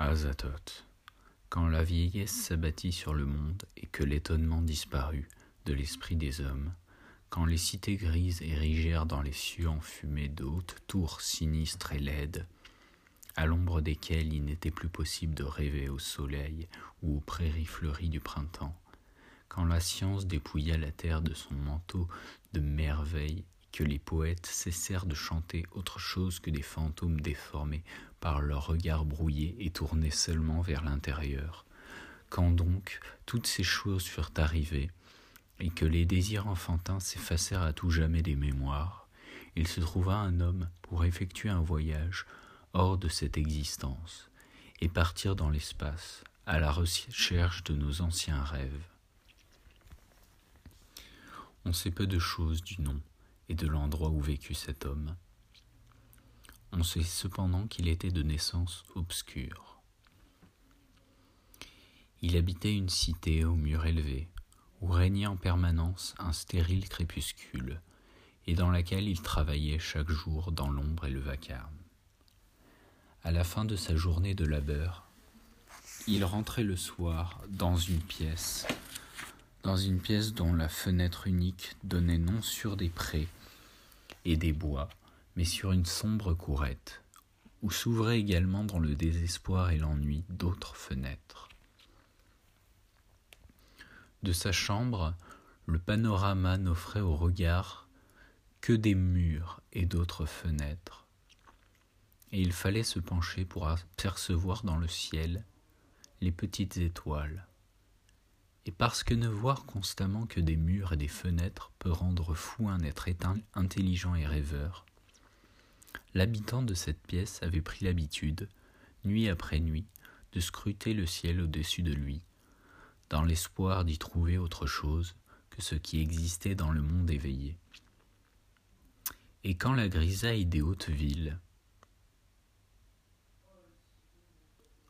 Azathoth. Quand la vieillesse s'abattit sur le monde et que l'étonnement disparut de l'esprit des hommes, quand les cités grises érigèrent dans les cieux enfumés de hautes tours sinistres et laides, à l'ombre desquelles il n'était plus possible de rêver au soleil ou aux prairies fleuries du printemps, quand la science dépouilla la terre de son manteau de merveilles que les poètes cessèrent de chanter autre chose que des fantômes déformés par leur regard brouillé et tournés seulement vers l'intérieur. Quand donc toutes ces choses furent arrivées, et que les désirs enfantins s'effacèrent à tout jamais des mémoires, il se trouva un homme pour effectuer un voyage hors de cette existence, et partir dans l'espace, à la recherche de nos anciens rêves. On sait peu de choses du nom et de l'endroit où vécut cet homme. On sait cependant qu'il était de naissance obscure. Il habitait une cité aux murs élevés, où régnait en permanence un stérile crépuscule, et dans laquelle il travaillait chaque jour dans l'ombre et le vacarme. À la fin de sa journée de labeur, il rentrait le soir dans une pièce, dans une pièce dont la fenêtre unique donnait non sur des prés, et des bois, mais sur une sombre courette, où s'ouvraient également dans le désespoir et l'ennui d'autres fenêtres. De sa chambre, le panorama n'offrait au regard que des murs et d'autres fenêtres, et il fallait se pencher pour apercevoir dans le ciel les petites étoiles. Et parce que ne voir constamment que des murs et des fenêtres peut rendre fou un être intelligent et rêveur, l'habitant de cette pièce avait pris l'habitude, nuit après nuit, de scruter le ciel au-dessus de lui, dans l'espoir d'y trouver autre chose que ce qui existait dans le monde éveillé. Et quand la grisaille des hautes villes,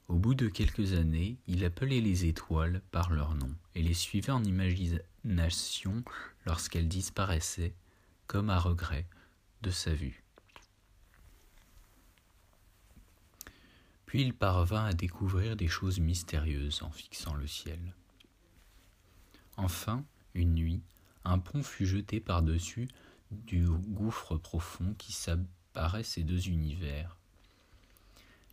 Au bout de quelques années, il appelait les étoiles par leur nom et les suivait en imagination lorsqu'elles disparaissaient, comme à regret, de sa vue. Puis il parvint à découvrir des choses mystérieuses en fixant le ciel. Enfin, une nuit, un pont fut jeté par-dessus du gouffre profond qui séparait ces deux univers,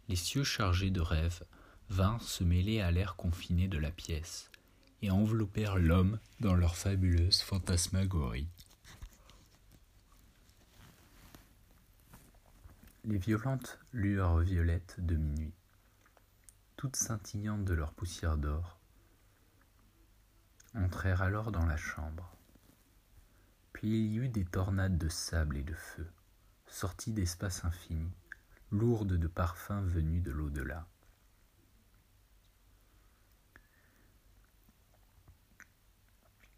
les cieux chargés de rêves vinrent se mêler à l'air confiné de la pièce et enveloppèrent l'homme dans leur fabuleuse fantasmagorie. Les violentes lueurs violettes de minuit, toutes scintillantes de leur poussière d'or, entrèrent alors dans la chambre. Puis il y eut des tornades de sable et de feu, sorties d'espace infini, lourde de parfums venus de l'au-delà.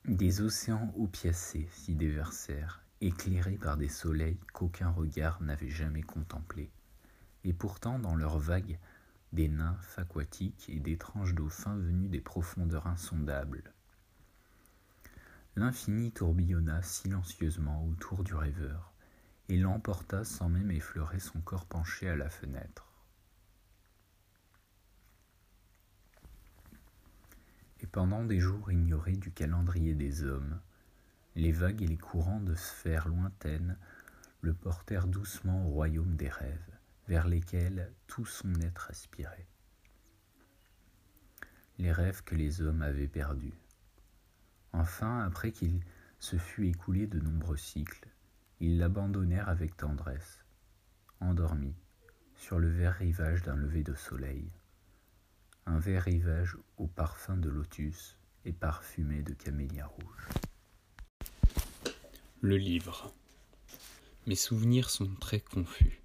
Des océans opiacés s'y déversèrent, éclairés par des soleils qu'aucun regard n'avait jamais contemplés, et pourtant dans leurs vagues des nymphes aquatiques et d'étranges dauphins venus des profondeurs insondables. L'infini tourbillonna silencieusement autour du rêveur, et l'emporta sans même effleurer son corps penché à la fenêtre. Et pendant des jours ignorés du calendrier des hommes, les vagues et les courants de sphères lointaines le portèrent doucement au royaume des rêves, vers lesquels tout son être aspirait. Les rêves que les hommes avaient perdus. Enfin, après qu'il se fut écoulé de nombreux cycles, ils l'abandonnèrent avec tendresse, endormi, sur le vert rivage d'un lever de soleil, un vert rivage au parfum de lotus et parfumé de camélias rouges. Le livre. Mes souvenirs sont très confus.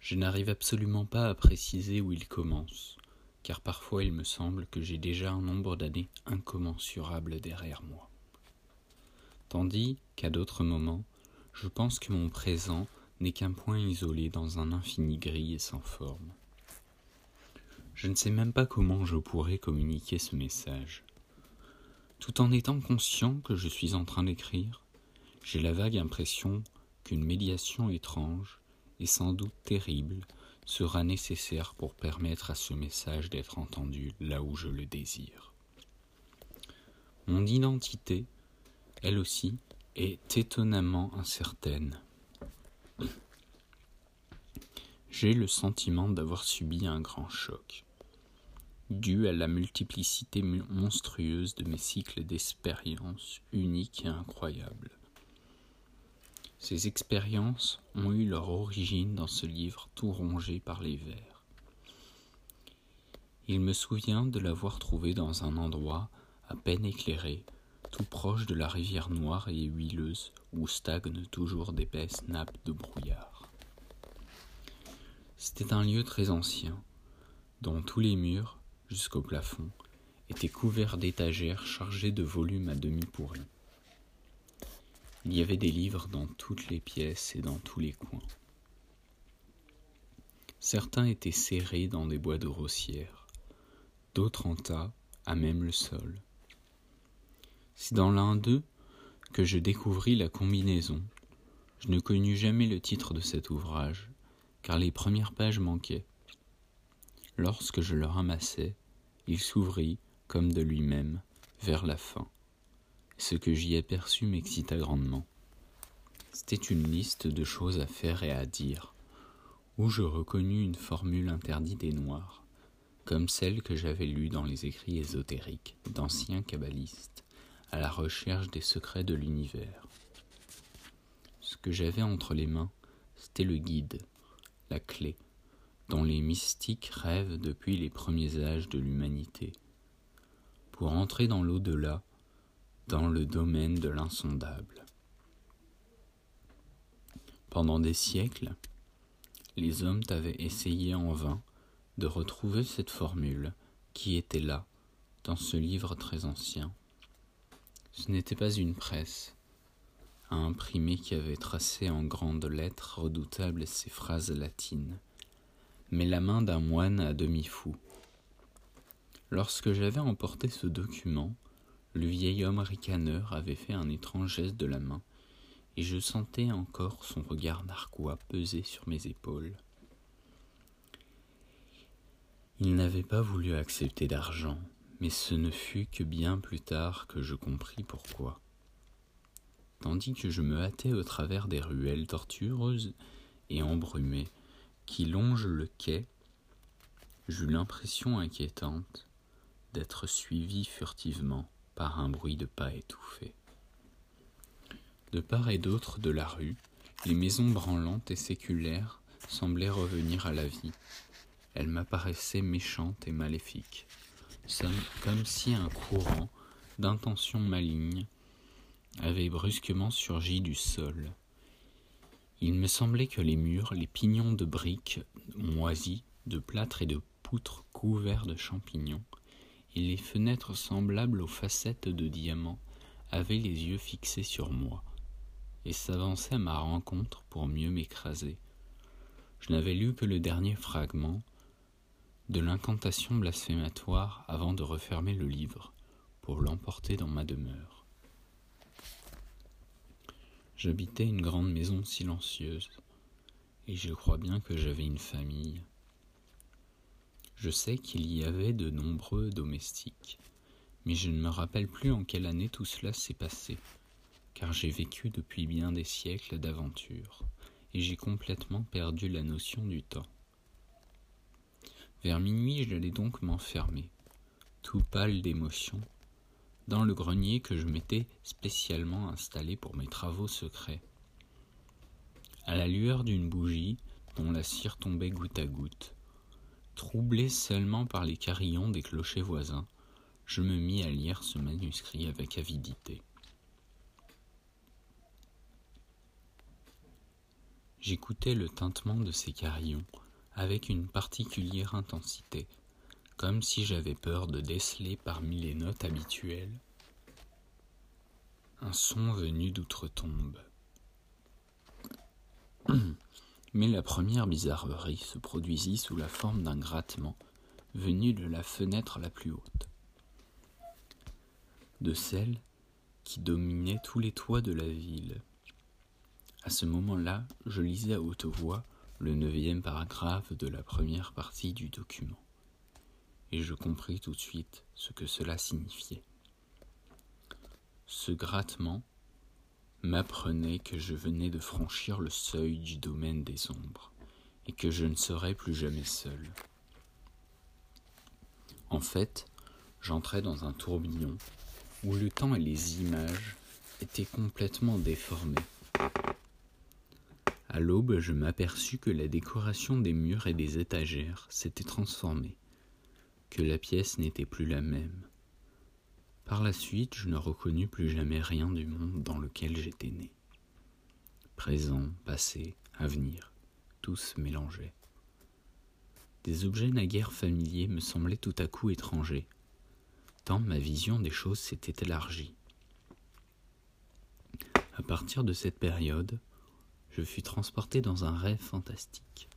Je n'arrive absolument pas à préciser où il commence, car parfois il me semble que j'ai déjà un nombre d'années incommensurable derrière moi. Tandis qu'à d'autres moments, je pense que mon présent n'est qu'un point isolé dans un infini gris et sans forme. Je ne sais même pas comment je pourrais communiquer ce message. Tout en étant conscient que je suis en train d'écrire, j'ai la vague impression qu'une médiation étrange et sans doute terrible sera nécessaire pour permettre à ce message d'être entendu là où je le désire. Mon identité, elle aussi, est étonnamment incertaine. J'ai le sentiment d'avoir subi un grand choc, dû à la multiplicité monstrueuse de mes cycles d'expériences uniques et incroyables. Ces expériences ont eu leur origine dans ce livre tout rongé par les vers. Il me souvient de l'avoir trouvé dans un endroit à peine éclairé, tout proche de la rivière noire et huileuse où stagnent toujours d'épaisses nappes de brouillard. C'était un lieu très ancien, dont tous les murs, jusqu'au plafond, étaient couverts d'étagères chargées de volumes à demi pourris. Il y avait des livres dans toutes les pièces et dans tous les coins. Certains étaient serrés dans des bois de rossière, d'autres en tas, à même le sol. C'est dans l'un d'eux que je découvris la combinaison. Je ne connus jamais le titre de cet ouvrage, car les premières pages manquaient. Lorsque je le ramassai, il s'ouvrit, comme de lui-même, vers la fin. Ce que j'y aperçus m'excita grandement. C'était une liste de choses à faire et à dire, où je reconnus une formule interdite des Noirs, comme celle que j'avais lue dans les écrits ésotériques d'anciens kabbalistes, à la recherche des secrets de l'univers. Ce que j'avais entre les mains, c'était le guide, la clé, dont les mystiques rêvent depuis les premiers âges de l'humanité, pour entrer dans l'au-delà, dans le domaine de l'insondable. Pendant des siècles, les hommes avaient essayé en vain de retrouver cette formule qui était là, dans ce livre très ancien. Ce n'était pas une presse, à imprimer qui avait tracé en grandes lettres redoutables ces phrases latines, mais la main d'un moine à demi fou. Lorsque j'avais emporté ce document, le vieil homme ricaneur avait fait un étrange geste de la main, et je sentais encore son regard narquois peser sur mes épaules. Il n'avait pas voulu accepter d'argent, mais ce ne fut que bien plus tard que je compris pourquoi. Tandis que je me hâtais au travers des ruelles tortueuses et embrumées qui longent le quai, j'eus l'impression inquiétante d'être suivi furtivement par un bruit de pas étouffé. De part et d'autre de la rue, les maisons branlantes et séculaires semblaient revenir à la vie. Elles m'apparaissaient méchantes et maléfiques, comme si un courant d'intentions malignes avait brusquement surgi du sol. Il me semblait que les murs, les pignons de briques moisies, de plâtre et de poutres couverts de champignons, et les fenêtres semblables aux facettes de diamants avaient les yeux fixés sur moi, et s'avançaient à ma rencontre pour mieux m'écraser. Je n'avais lu que le dernier fragment de l'incantation blasphématoire avant de refermer le livre, pour l'emporter dans ma demeure. J'habitais une grande maison silencieuse, et je crois bien que j'avais une famille. Je sais qu'il y avait de nombreux domestiques, mais je ne me rappelle plus en quelle année tout cela s'est passé, car j'ai vécu depuis bien des siècles d'aventures, et j'ai complètement perdu la notion du temps. Vers minuit, j'allais donc m'enfermer, tout pâle d'émotion, dans le grenier que je m'étais spécialement installé pour mes travaux secrets. À la lueur d'une bougie dont la cire tombait goutte à goutte, Troublé seulement par les carillons des clochers voisins, je me mis à lire ce manuscrit avec avidité. J'écoutais le tintement de ces carillons avec une particulière intensité, comme si j'avais peur de déceler parmi les notes habituelles un son venu d'outre-tombe. Mais la première bizarrerie se produisit sous la forme d'un grattement venu de la fenêtre la plus haute, de celle qui dominait tous les toits de la ville. À ce moment-là, je lisais à haute voix le neuvième paragraphe de la première partie du document, et je compris tout de suite ce que cela signifiait. Ce grattement m'apprenait que je venais de franchir le seuil du domaine des ombres, et que je ne serais plus jamais seul. En fait, j'entrais dans un tourbillon où le temps et les images étaient complètement déformés. À l'aube, je m'aperçus que la décoration des murs et des étagères s'était transformée, que la pièce n'était plus la même. Par la suite, je ne reconnus plus jamais rien du monde dans lequel j'étais né. Présent, passé, avenir, tout se mélangeait. Des objets naguère familiers me semblaient tout à coup étrangers, tant ma vision des choses s'était élargie. À partir de cette période, je fus transporté dans un rêve fantastique,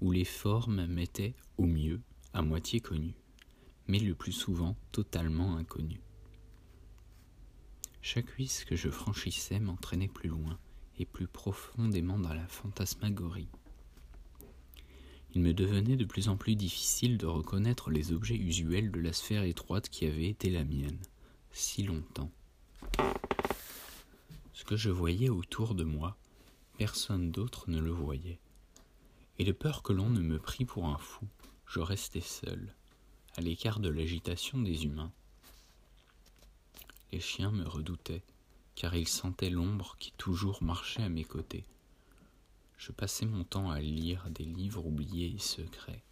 où les formes m'étaient, au mieux, à moitié connues, mais le plus souvent totalement inconnues. Chaque huisse que je franchissais m'entraînait plus loin et plus profondément dans la fantasmagorie. Il me devenait de plus en plus difficile de reconnaître les objets usuels de la sphère étroite qui avait été la mienne, si longtemps. Ce que je voyais autour de moi, personne d'autre ne le voyait. Et de peur que l'on ne me prît pour un fou, je restais seul, à l'écart de l'agitation des humains. Les chiens me redoutaient, car ils sentaient l'ombre qui toujours marchait à mes côtés je passais mon temps à lire des livres oubliés et secrets,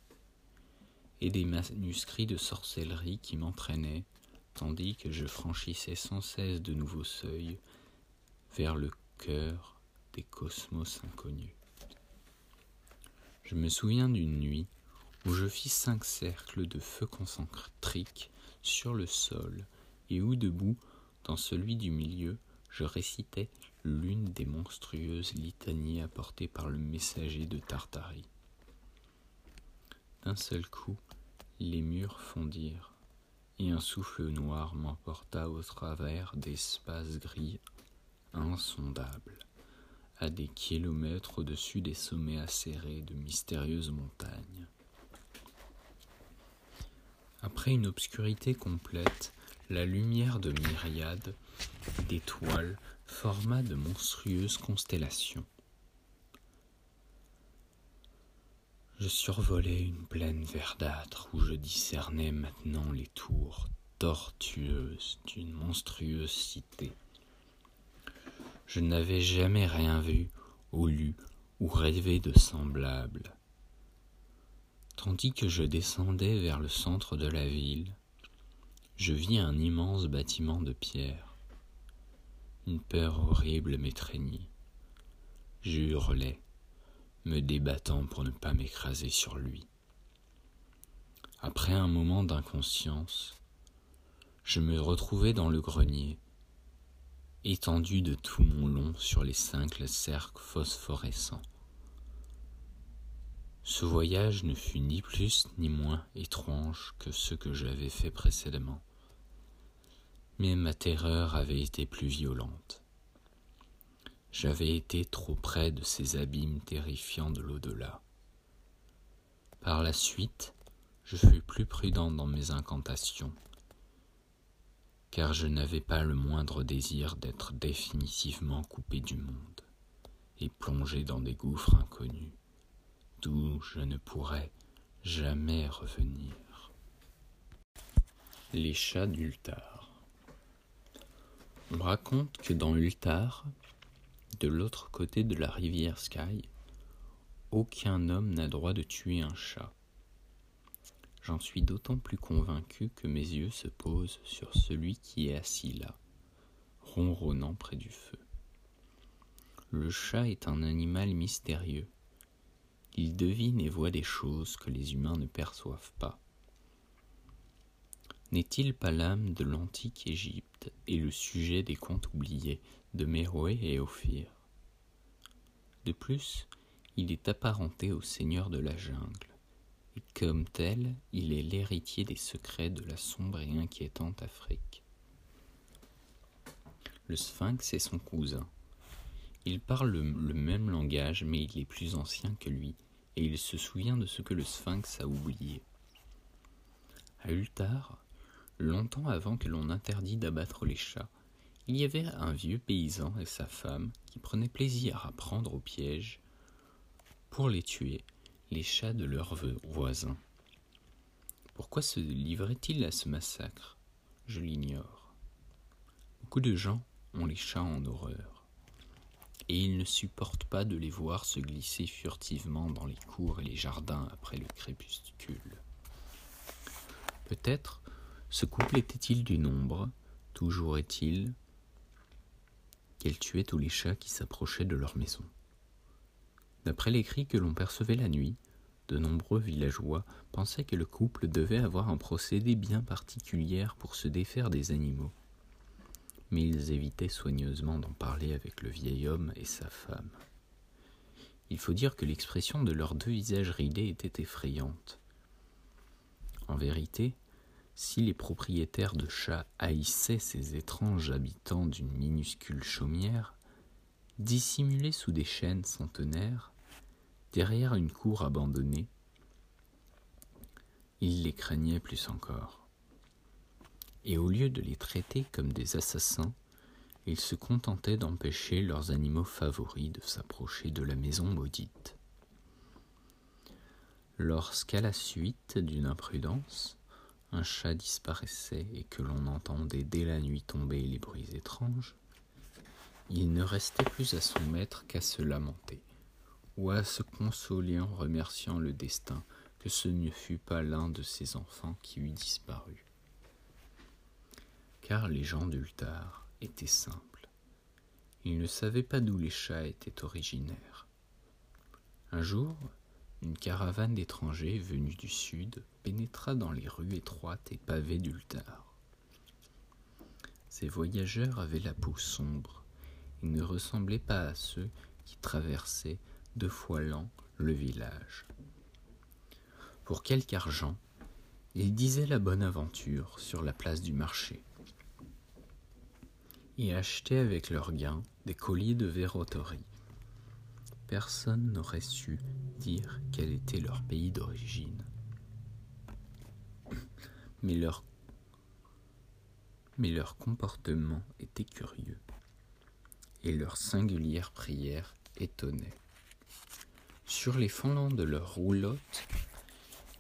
et des manuscrits de sorcellerie qui m'entraînaient, tandis que je franchissais sans cesse de nouveaux seuils vers le cœur des cosmos inconnus. Je me souviens d'une nuit où je fis cinq cercles de feu concentrique sur le sol et où debout, dans celui du milieu, je récitais l'une des monstrueuses litanies apportées par le messager de Tartarie. D'un seul coup, les murs fondirent, et un souffle noir m'emporta au travers d'espaces gris insondables, à des kilomètres au-dessus des sommets acérés de mystérieuses montagnes. Après une obscurité complète, la lumière de myriades d'étoiles forma de monstrueuses constellations. Je survolais une plaine verdâtre où je discernais maintenant les tours tortueuses d'une monstrueuse cité. Je n'avais jamais rien vu ou lu ou rêvé de semblable. Tandis que je descendais vers le centre de la ville, je vis un immense bâtiment de pierre. Une peur horrible m'étreignit. Je hurlai, me débattant pour ne pas m'écraser sur lui. Après un moment d'inconscience, je me retrouvai dans le grenier, étendu de tout mon long sur les cinq cercles phosphorescents. Ce voyage ne fut ni plus ni moins étrange que ceux que j'avais fait précédemment mais ma terreur avait été plus violente. J'avais été trop près de ces abîmes terrifiants de l'au-delà. Par la suite, je fus plus prudent dans mes incantations, car je n'avais pas le moindre désir d'être définitivement coupé du monde et plongé dans des gouffres inconnus, d'où je ne pourrais jamais revenir. Les chats d'Ultar on raconte que dans Ultar, de l'autre côté de la rivière Sky, aucun homme n'a droit de tuer un chat. J'en suis d'autant plus convaincu que mes yeux se posent sur celui qui est assis là, ronronnant près du feu. Le chat est un animal mystérieux. Il devine et voit des choses que les humains ne perçoivent pas. N'est-il pas l'âme de l'antique Égypte et le sujet des contes oubliés de Méroé et Ophir? De plus, il est apparenté au seigneur de la jungle, et comme tel, il est l'héritier des secrets de la sombre et inquiétante Afrique. Le sphinx est son cousin, Il parle le, même langage, mais il est plus ancien que lui, et il se souvient de ce que le sphinx a oublié. À Ultar, longtemps avant que l'on interdit d'abattre les chats, il y avait un vieux paysan et sa femme qui prenaient plaisir à prendre au piège, pour les tuer, les chats de leurs voisins. Pourquoi se livraient-ils à ce massacre? Je l'ignore. Beaucoup de gens ont les chats en horreur et ils ne supportent pas de les voir se glisser furtivement dans les cours et les jardins après le crépuscule. Peut-être ce couple était-il du nombre, toujours est-il qu'elle tuait tous les chats qui s'approchaient de leur maison. D'après les cris que l'on percevait la nuit, de nombreux villageois pensaient que le couple devait avoir un procédé bien particulier pour se défaire des animaux mais ils évitaient soigneusement d'en parler avec le vieil homme et sa femme. Il faut dire que l'expression de leurs deux visages ridés était effrayante. En vérité, si les propriétaires de chats haïssaient ces étranges habitants d'une minuscule chaumière, dissimulés sous des chênes centenaires, derrière une cour abandonnée, ils les craignaient plus encore et au lieu de les traiter comme des assassins, ils se contentaient d'empêcher leurs animaux favoris de s'approcher de la maison maudite. Lorsqu'à la suite d'une imprudence, un chat disparaissait et que l'on entendait dès la nuit tomber les bruits étranges, il ne restait plus à son maître qu'à se lamenter, ou à se consoler en remerciant le destin que ce ne fût pas l'un de ses enfants qui eût disparu car les gens d'Ultar étaient simples. Ils ne savaient pas d'où les chats étaient originaires. Un jour, une caravane d'étrangers venus du sud pénétra dans les rues étroites et pavées d'Ultar. Ces voyageurs avaient la peau sombre et ne ressemblaient pas à ceux qui traversaient deux fois l'an le village. Pour quelque argent, ils disaient la bonne aventure sur la place du marché et achetaient avec leurs gains des colliers de verroterie. Personne n'aurait su dire quel était leur pays d'origine. Mais leur, comportement était curieux, et leur singulière prière étonnait. Sur les fondements de leurs roulottes,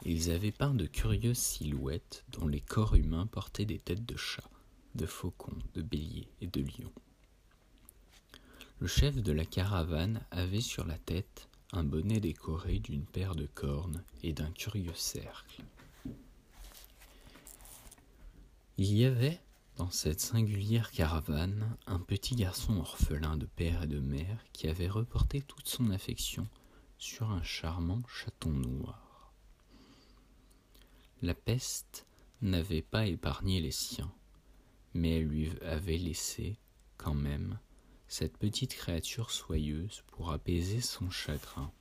ils avaient peint de curieuses silhouettes dont les corps humains portaient des têtes de chat de faucons, de béliers et de lions. Le chef de la caravane avait sur la tête un bonnet décoré d'une paire de cornes et d'un curieux cercle. Il y avait, dans cette singulière caravane, un petit garçon orphelin de père et de mère qui avait reporté toute son affection sur un charmant chaton noir. La peste n'avait pas épargné les siens mais elle lui avait laissé, quand même, cette petite créature soyeuse pour apaiser son chagrin.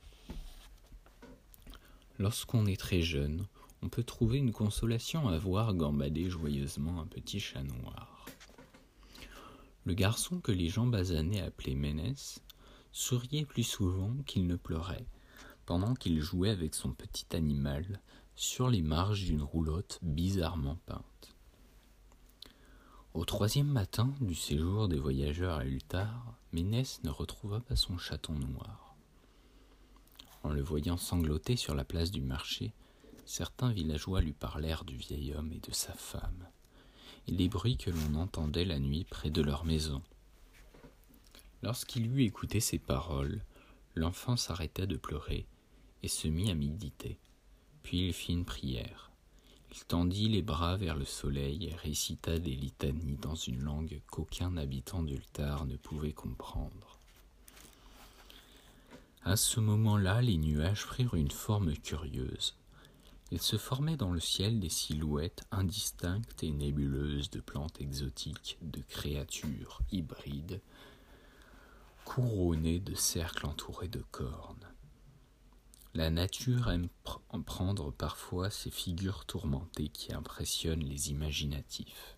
Lorsqu'on est très jeune, on peut trouver une consolation à voir gambader joyeusement un petit chat noir. Le garçon que les gens basanés appelaient Ménès souriait plus souvent qu'il ne pleurait, pendant qu'il jouait avec son petit animal sur les marges d'une roulotte bizarrement peinte. Au troisième matin du séjour des voyageurs à Ultar, Ménès ne retrouva pas son chaton noir. En le voyant sangloter sur la place du marché, certains villageois lui parlèrent du vieil homme et de sa femme, et des bruits que l'on entendait la nuit près de leur maison. Lorsqu'il eut écouté ces paroles, l'enfant s'arrêta de pleurer et se mit à méditer. Puis il fit une prière. Il tendit les bras vers le soleil et récita des litanies dans une langue qu'aucun habitant d'Ultar ne pouvait comprendre. À ce moment-là, les nuages prirent une forme curieuse. Il se formaient dans le ciel des silhouettes indistinctes et nébuleuses de plantes exotiques, de créatures hybrides, couronnées de cercles entourés de cornes. La nature aime en prendre parfois ces figures tourmentées qui impressionnent les imaginatifs.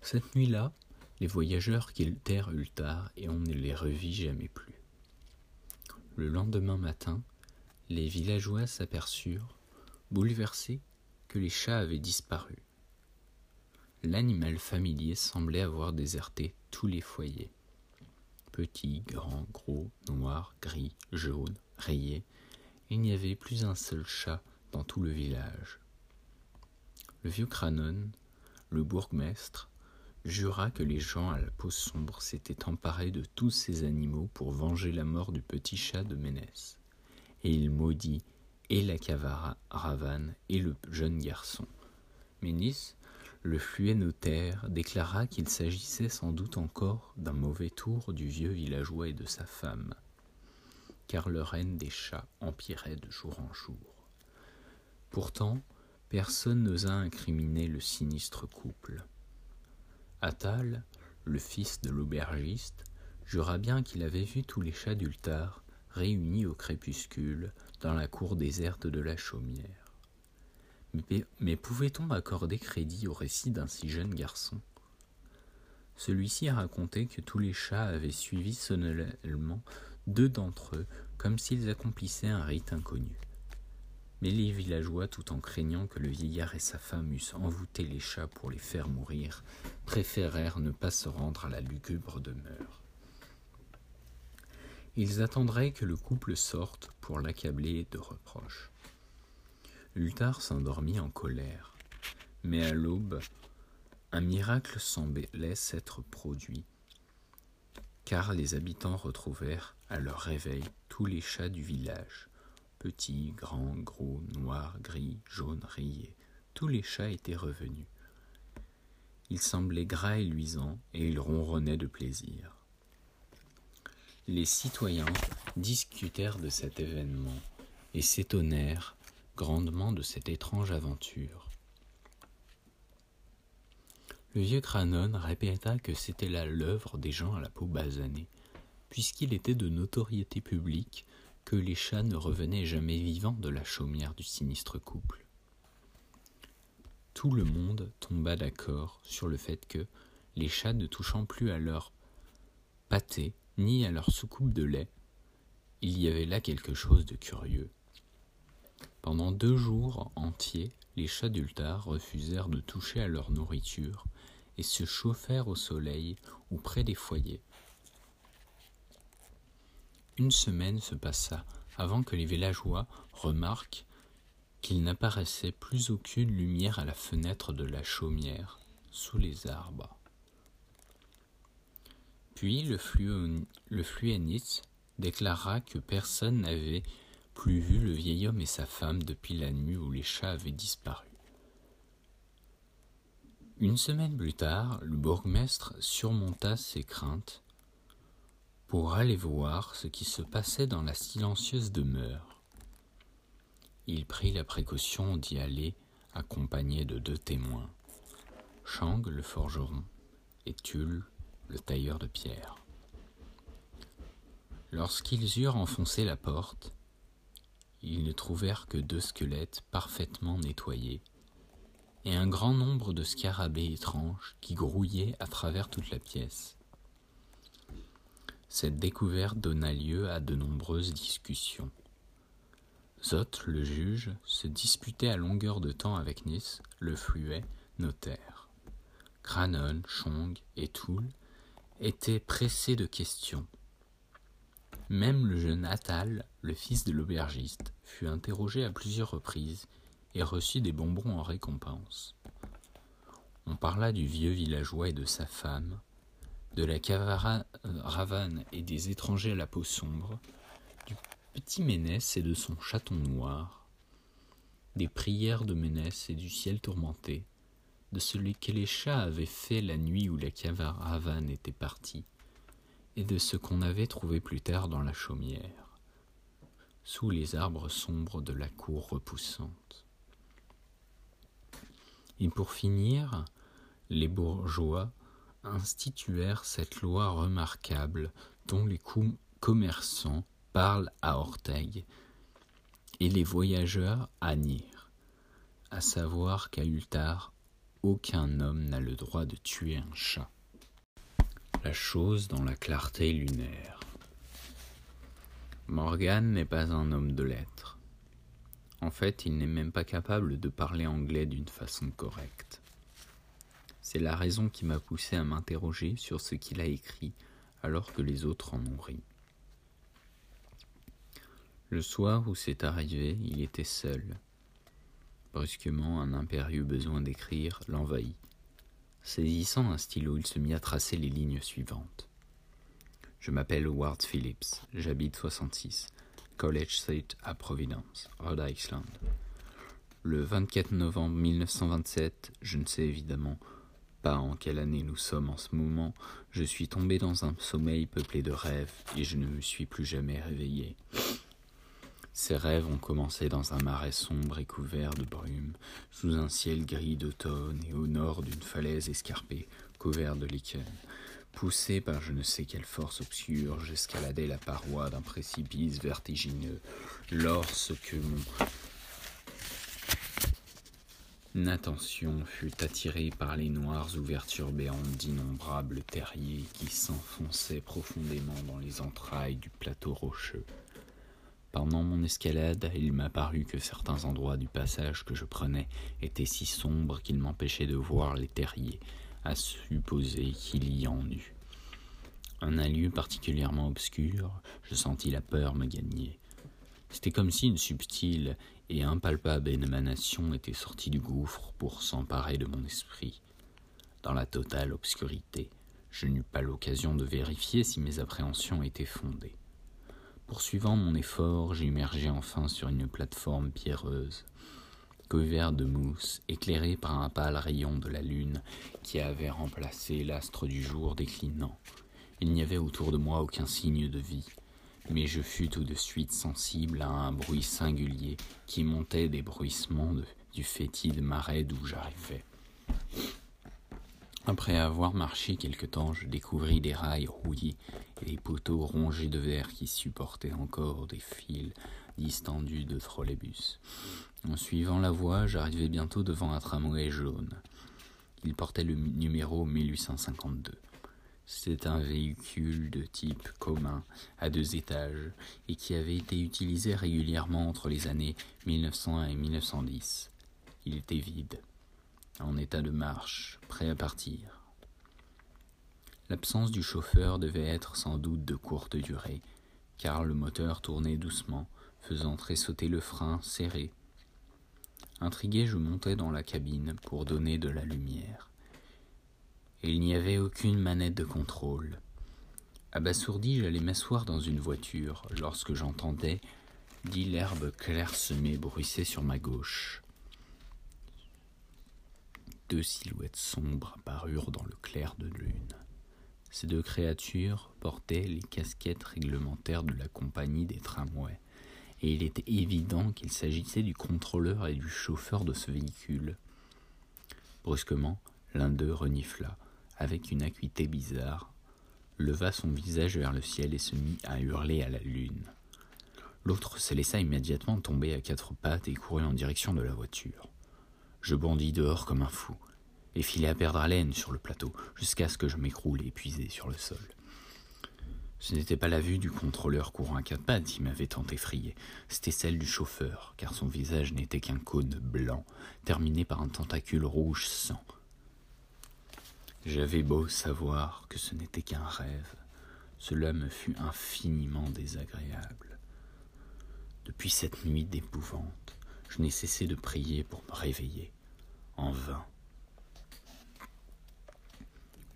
Cette nuit-là, les voyageurs quittèrent Ultar et on ne les revit jamais plus. Le lendemain matin, les villageois s'aperçurent, bouleversés, que les chats avaient disparu. L'animal familier semblait avoir déserté tous les foyers. Petits, grands, gros, noirs, gris, jaunes, rayés, il n'y avait plus un seul chat dans tout le village. Le vieux Cranon, le bourgmestre, jura que les gens à la peau sombre s'étaient emparés de tous ces animaux pour venger la mort du petit chat de Ménès. Et il maudit et la caravane et le jeune garçon. Ménis, le fluet notaire, déclara qu'il s'agissait sans doute encore d'un mauvais tour du vieux villageois et de sa femme, car le règne des chats empirait de jour en jour. Pourtant, personne n'osa incriminer le sinistre couple. Attal, le fils de l'aubergiste, jura bien qu'il avait vu tous les chats d'Ultar réunis au crépuscule dans la cour déserte de la chaumière. Mais, pouvait-on accorder crédit au récit d'un si jeune garçon? Celui-ci racontait que tous les chats avaient suivi solennellement deux d'entre eux comme s'ils accomplissaient un rite inconnu. Mais les villageois, tout en craignant que le vieillard et sa femme eussent envoûté les chats pour les faire mourir, préférèrent ne pas se rendre à la lugubre demeure. Ils attendraient que le couple sorte pour l'accabler de reproches. Ultar s'endormit en colère, mais à l'aube, un miracle semblait s'être produit, car les habitants retrouvèrent à leur réveil tous les chats du village petits, grands, gros, noirs, gris, jaunes, rayés. Tous les chats étaient revenus. Ils semblaient gras et luisants, et ils ronronnaient de plaisir. Les citoyens discutèrent de cet événement et s'étonnèrent grandement de cette étrange aventure. Le vieux Cranon répéta que c'était là l'œuvre des gens à la peau basanée, puisqu'il était de notoriété publique que les chats ne revenaient jamais vivants de la chaumière du sinistre couple. Tout le monde tomba d'accord sur le fait que, les chats ne touchant plus à leur pâté ni à leur soucoupe de lait, il y avait là quelque chose de curieux. Pendant deux jours entiers, les chats d'Ultar refusèrent de toucher à leur nourriture et se chauffèrent au soleil ou près des foyers. Une semaine se passa avant que les villageois remarquent qu'il n'apparaissait plus aucune lumière à la fenêtre de la chaumière, sous les arbres. Puis le, flueniste déclara que personne n'avait plus vu le vieil homme et sa femme depuis la nuit où les chats avaient disparu. Une semaine plus tard, le bourgmestre surmonta ses craintes pour aller voir ce qui se passait dans la silencieuse demeure. Il prit la précaution d'y aller accompagné de deux témoins, Chang le forgeron et Tulle le tailleur de pierre. Lorsqu'ils eurent enfoncé la porte, ils ne trouvèrent que deux squelettes parfaitement nettoyés et un grand nombre de scarabées étranges qui grouillaient à travers toute la pièce. Cette découverte donna lieu à de nombreuses discussions. Zot, le juge, se disputait à longueur de temps avec Nis, le fluet, notaire. Cranon, Chong et Toul étaient pressés de questions. Même le jeune Attal, le fils de l'aubergiste, fut interrogé à plusieurs reprises et reçut des bonbons en récompense. On parla du vieux villageois et de sa femme, de la caravane et des étrangers à la peau sombre, du petit Ménès et de son chaton noir, des prières de Ménès et du ciel tourmenté, de celui que les chats avaient fait la nuit où la caravane était partie, et de ce qu'on avait trouvé plus tard dans la chaumière, sous les arbres sombres de la cour repoussante. Et pour finir, les bourgeois instituèrent cette loi remarquable dont les commerçants parlent à Orteil et les voyageurs à Nir, à savoir qu'à Ultar, aucun homme n'a le droit de tuer un chat. La chose dans la clarté lunaire. Morgan n'est pas un homme de lettres. En fait, il n'est même pas capable de parler anglais d'une façon correcte. C'est la raison qui m'a poussé à m'interroger sur ce qu'il a écrit alors que les autres en ont ri. Le soir où c'est arrivé, il était seul. Brusquement, un impérieux besoin d'écrire l'envahit. Saisissant un stylo, il se mit à tracer les lignes suivantes. Je m'appelle Ward Phillips, j'habite 66, College Street à Providence, Rhode Island. Le 24 novembre 1927, je ne sais évidemment pas en quelle année nous sommes en ce moment, je suis tombé dans un sommeil peuplé de rêves et je ne me suis plus jamais réveillé. Ces rêves ont commencé dans un marais sombre et couvert de brume, sous un ciel gris d'automne et au nord d'une falaise escarpée, couverte de lichen. Poussé par je ne sais quelle force obscure, j'escaladais la paroi d'un précipice vertigineux, lorsque mon attention fut attirée par les noires ouvertures béantes d'innombrables terriers qui s'enfonçaient profondément dans les entrailles du plateau rocheux. Pendant mon escalade, il m'a paru que certains endroits du passage que je prenais étaient si sombres qu'ils m'empêchaient de voir les terriers, à supposer qu'il y en eût. Un lieu particulièrement obscur, je sentis la peur me gagner. C'était comme si une subtile et impalpable émanation était sortie du gouffre pour s'emparer de mon esprit. Dans la totale obscurité, je n'eus pas l'occasion de vérifier si mes appréhensions étaient fondées. Poursuivant mon effort, j'émergeai enfin sur une plateforme pierreuse, couverte de mousse, éclairée par un pâle rayon de la lune qui avait remplacé l'astre du jour déclinant. Il n'y avait autour de moi aucun signe de vie, mais je fus tout de suite sensible à un bruit singulier qui montait des bruissements du fétide marais d'où j'arrivais. Après avoir marché quelque temps, je découvris des rails rouillés et des poteaux rongés de verre qui supportaient encore des fils distendus de trolleybus. En suivant la voie, j'arrivai bientôt devant un tramway jaune. Il portait le numéro 1852. C'était un véhicule de type commun à deux étages et qui avait été utilisé régulièrement entre les années 1901 et 1910. Il était vide en état de marche, prêt à partir. L'absence du chauffeur devait être sans doute de courte durée, car le moteur tournait doucement, faisant tressauter le frein serré. Intrigué, je montai dans la cabine pour donner de la lumière. Il n'y avait aucune manette de contrôle. Abasourdi, j'allais m'asseoir dans une voiture lorsque j'entendais, dit l'herbe clairsemée bruisser sur ma gauche. Deux silhouettes sombres apparurent dans le clair de lune. Ces deux créatures portaient les casquettes réglementaires de la compagnie des tramways, et il était évident qu'il s'agissait du contrôleur et du chauffeur de ce véhicule. Brusquement, l'un d'eux renifla, avec une acuité bizarre, leva son visage vers le ciel et se mit à hurler à la lune. L'autre se laissa immédiatement tomber à quatre pattes et courut en direction de la voiture. Je bondis dehors comme un fou, et filai à perdre haleine sur le plateau, jusqu'à ce que je m'écroule épuisé sur le sol. Ce n'était pas la vue du contrôleur courant à quatre pattes qui m'avait tant effrayé, c'était celle du chauffeur, car son visage n'était qu'un cône blanc, terminé par un tentacule rouge sang. J'avais beau savoir que ce n'était qu'un rêve, cela me fut infiniment désagréable. Depuis cette nuit d'épouvante, je n'ai cessé de prier pour me réveiller, en vain.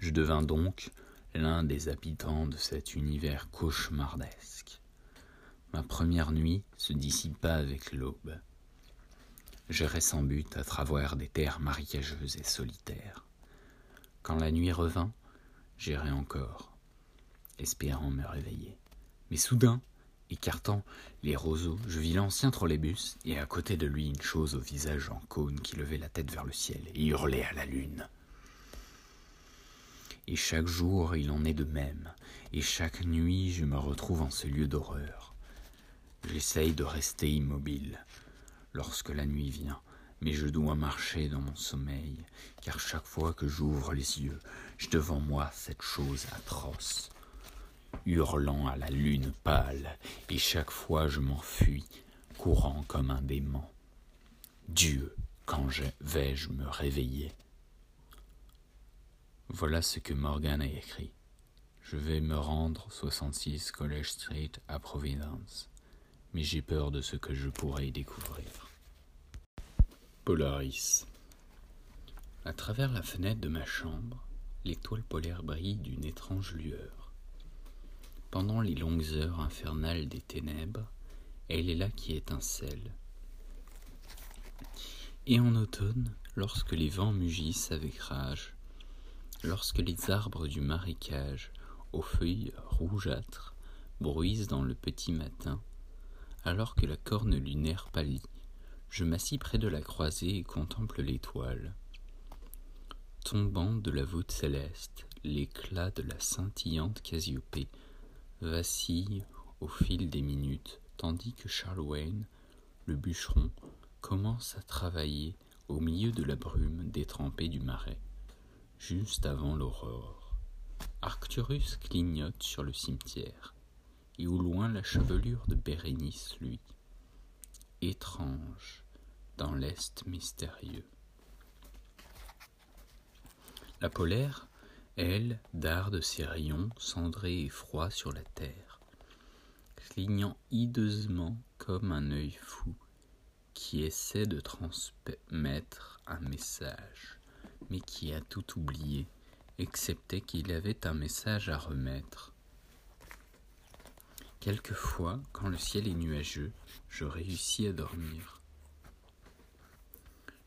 Je devins donc l'un des habitants de cet univers cauchemardesque. Ma première nuit se dissipa avec l'aube. J'irai sans but à travers des terres marécageuses et solitaires. Quand la nuit revint, j'irai encore, espérant me réveiller. Mais soudain, Écartant les roseaux, je vis l'ancien trolleybus et à côté de lui une chose au visage en cône qui levait la tête vers le ciel et hurlait à la lune. Et chaque jour il en est de même, et chaque nuit je me retrouve en ce lieu d'horreur. J'essaye de rester immobile. Lorsque la nuit vient, mais je dois marcher dans mon sommeil, car chaque fois que j'ouvre les yeux, j'ai devant moi cette chose atroce, hurlant à la lune pâle, et chaque fois je m'enfuis, courant comme un démon. Dieu, quand je vais-je me réveiller Voilà ce que Morgan a écrit. Je vais me rendre 66 College Street à Providence, mais j'ai peur de ce que je pourrais découvrir. Polaris. À travers la fenêtre de ma chambre, l'étoile polaire brille d'une étrange lueur. Pendant les longues heures infernales des ténèbres, elle est là qui étincelle. Et en automne, lorsque les vents mugissent avec rage, lorsque les arbres du marécage, aux feuilles rougeâtres, bruisent dans le petit matin, alors que la corne lunaire pâlit, je m'assis près de la croisée et contemple l'étoile. Tombant de la voûte céleste, l'éclat de la scintillante Casiopée vacille au fil des minutes, tandis que Charles Wayne, le bûcheron, commence à travailler au milieu de la brume détrempée du marais, juste avant l'aurore. Arcturus clignote sur le cimetière, et au loin la chevelure de Bérénice lui. Étrange, dans l'Est mystérieux. La polaire, elle, darde ses rayons cendrés et froids sur la terre, clignant hideusement comme un œil fou qui essaie de transmettre un message, mais qui a tout oublié, excepté qu'il avait un message à remettre. Quelquefois, quand le ciel est nuageux, je réussis à dormir.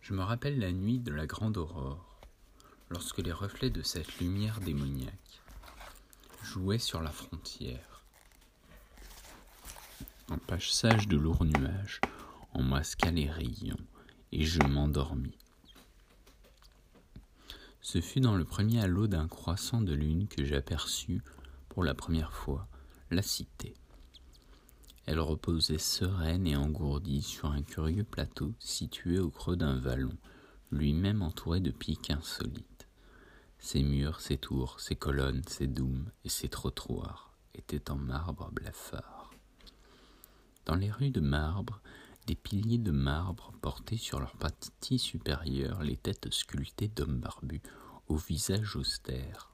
Je me rappelle la nuit de la grande aurore, lorsque les reflets de cette lumière démoniaque jouaient sur la frontière. Un passage de lourds nuages en masqua les rayons, et je m'endormis. Ce fut dans le premier halo d'un croissant de lune que j'aperçus, pour la première fois, la cité. Elle reposait sereine et engourdie sur un curieux plateau situé au creux d'un vallon, lui-même entouré de pics insolites. Ses murs, ses tours, ses colonnes, ses dômes et ses trottoirs étaient en marbre blafard. Dans les rues de marbre, des piliers de marbre portaient sur leur partie supérieure les têtes sculptées d'hommes barbus, au visage austère.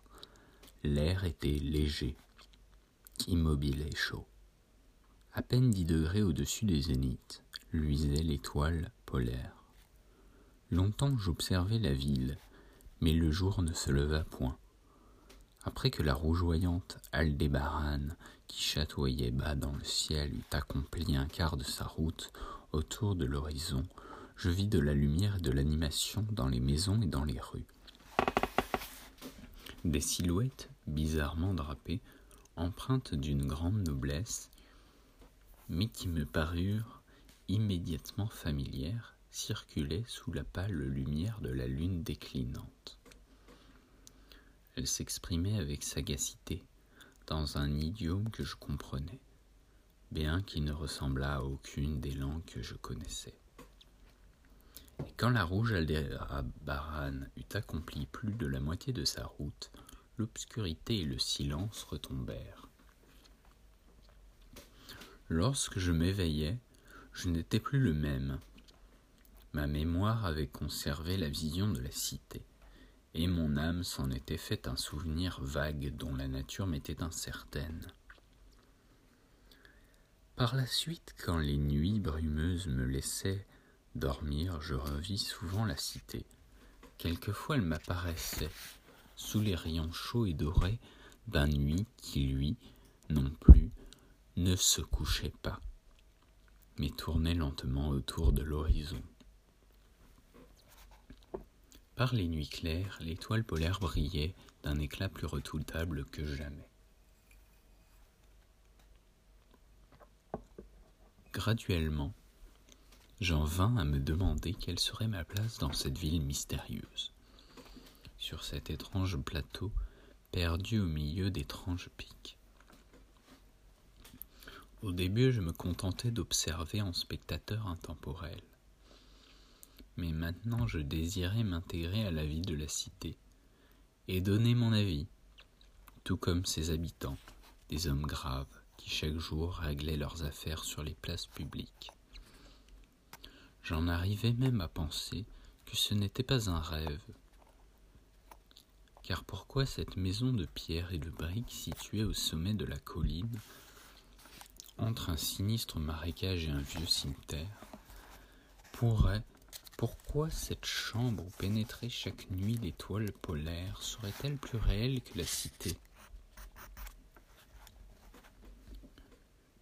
L'air était léger, immobile et chaud. À peine dix degrés au-dessus des zéniths, luisait l'étoile polaire. Longtemps j'observai la ville, mais le jour ne se leva point. Après que la rougeoyante Aldébarane, qui chatoyait bas dans le ciel, eut accompli un quart de sa route autour de l'horizon, je vis de la lumière et de l'animation dans les maisons et dans les rues. Des silhouettes bizarrement drapées, empreintes d'une grande noblesse, mais qui me parurent immédiatement familières, circulaient sous la pâle lumière de la lune déclinante. Elles s'exprimaient avec sagacité, dans un idiome que je comprenais, bien qu'il ne ressemblât à aucune des langues que je connaissais. Et quand la rouge Aldérabaran eut accompli plus de la moitié de sa route, l'obscurité et le silence retombèrent. Lorsque je m'éveillais, je n'étais plus le même. Ma mémoire avait conservé la vision de la cité, et mon âme s'en était fait un souvenir vague dont la nature m'était incertaine. Par la suite, quand les nuits brumeuses me laissaient dormir, je revis souvent la cité. Quelquefois elle m'apparaissait, sous les rayons chauds et dorés d'un nuit qui, lui, non plus, ne se couchait pas, mais tournait lentement autour de l'horizon. Par les nuits claires, l'étoile polaire brillait d'un éclat plus redoutable que jamais. Graduellement, j'en vins à me demander quelle serait ma place dans cette ville mystérieuse, sur cet étrange plateau perdu au milieu d'étranges pics. Au début, je me contentais d'observer en spectateur intemporel. Mais maintenant je désirais m'intégrer à la vie de la cité et donner mon avis, tout comme ses habitants, des hommes graves qui chaque jour réglaient leurs affaires sur les places publiques. J'en arrivais même à penser que ce n'était pas un rêve. Car pourquoi cette maison de pierre et de briques située au sommet de la colline, entre un sinistre marécage et un vieux cimetière, pourrait, pourquoi cette chambre où pénétrait chaque nuit l'étoile polaire serait-elle plus réelle que la cité?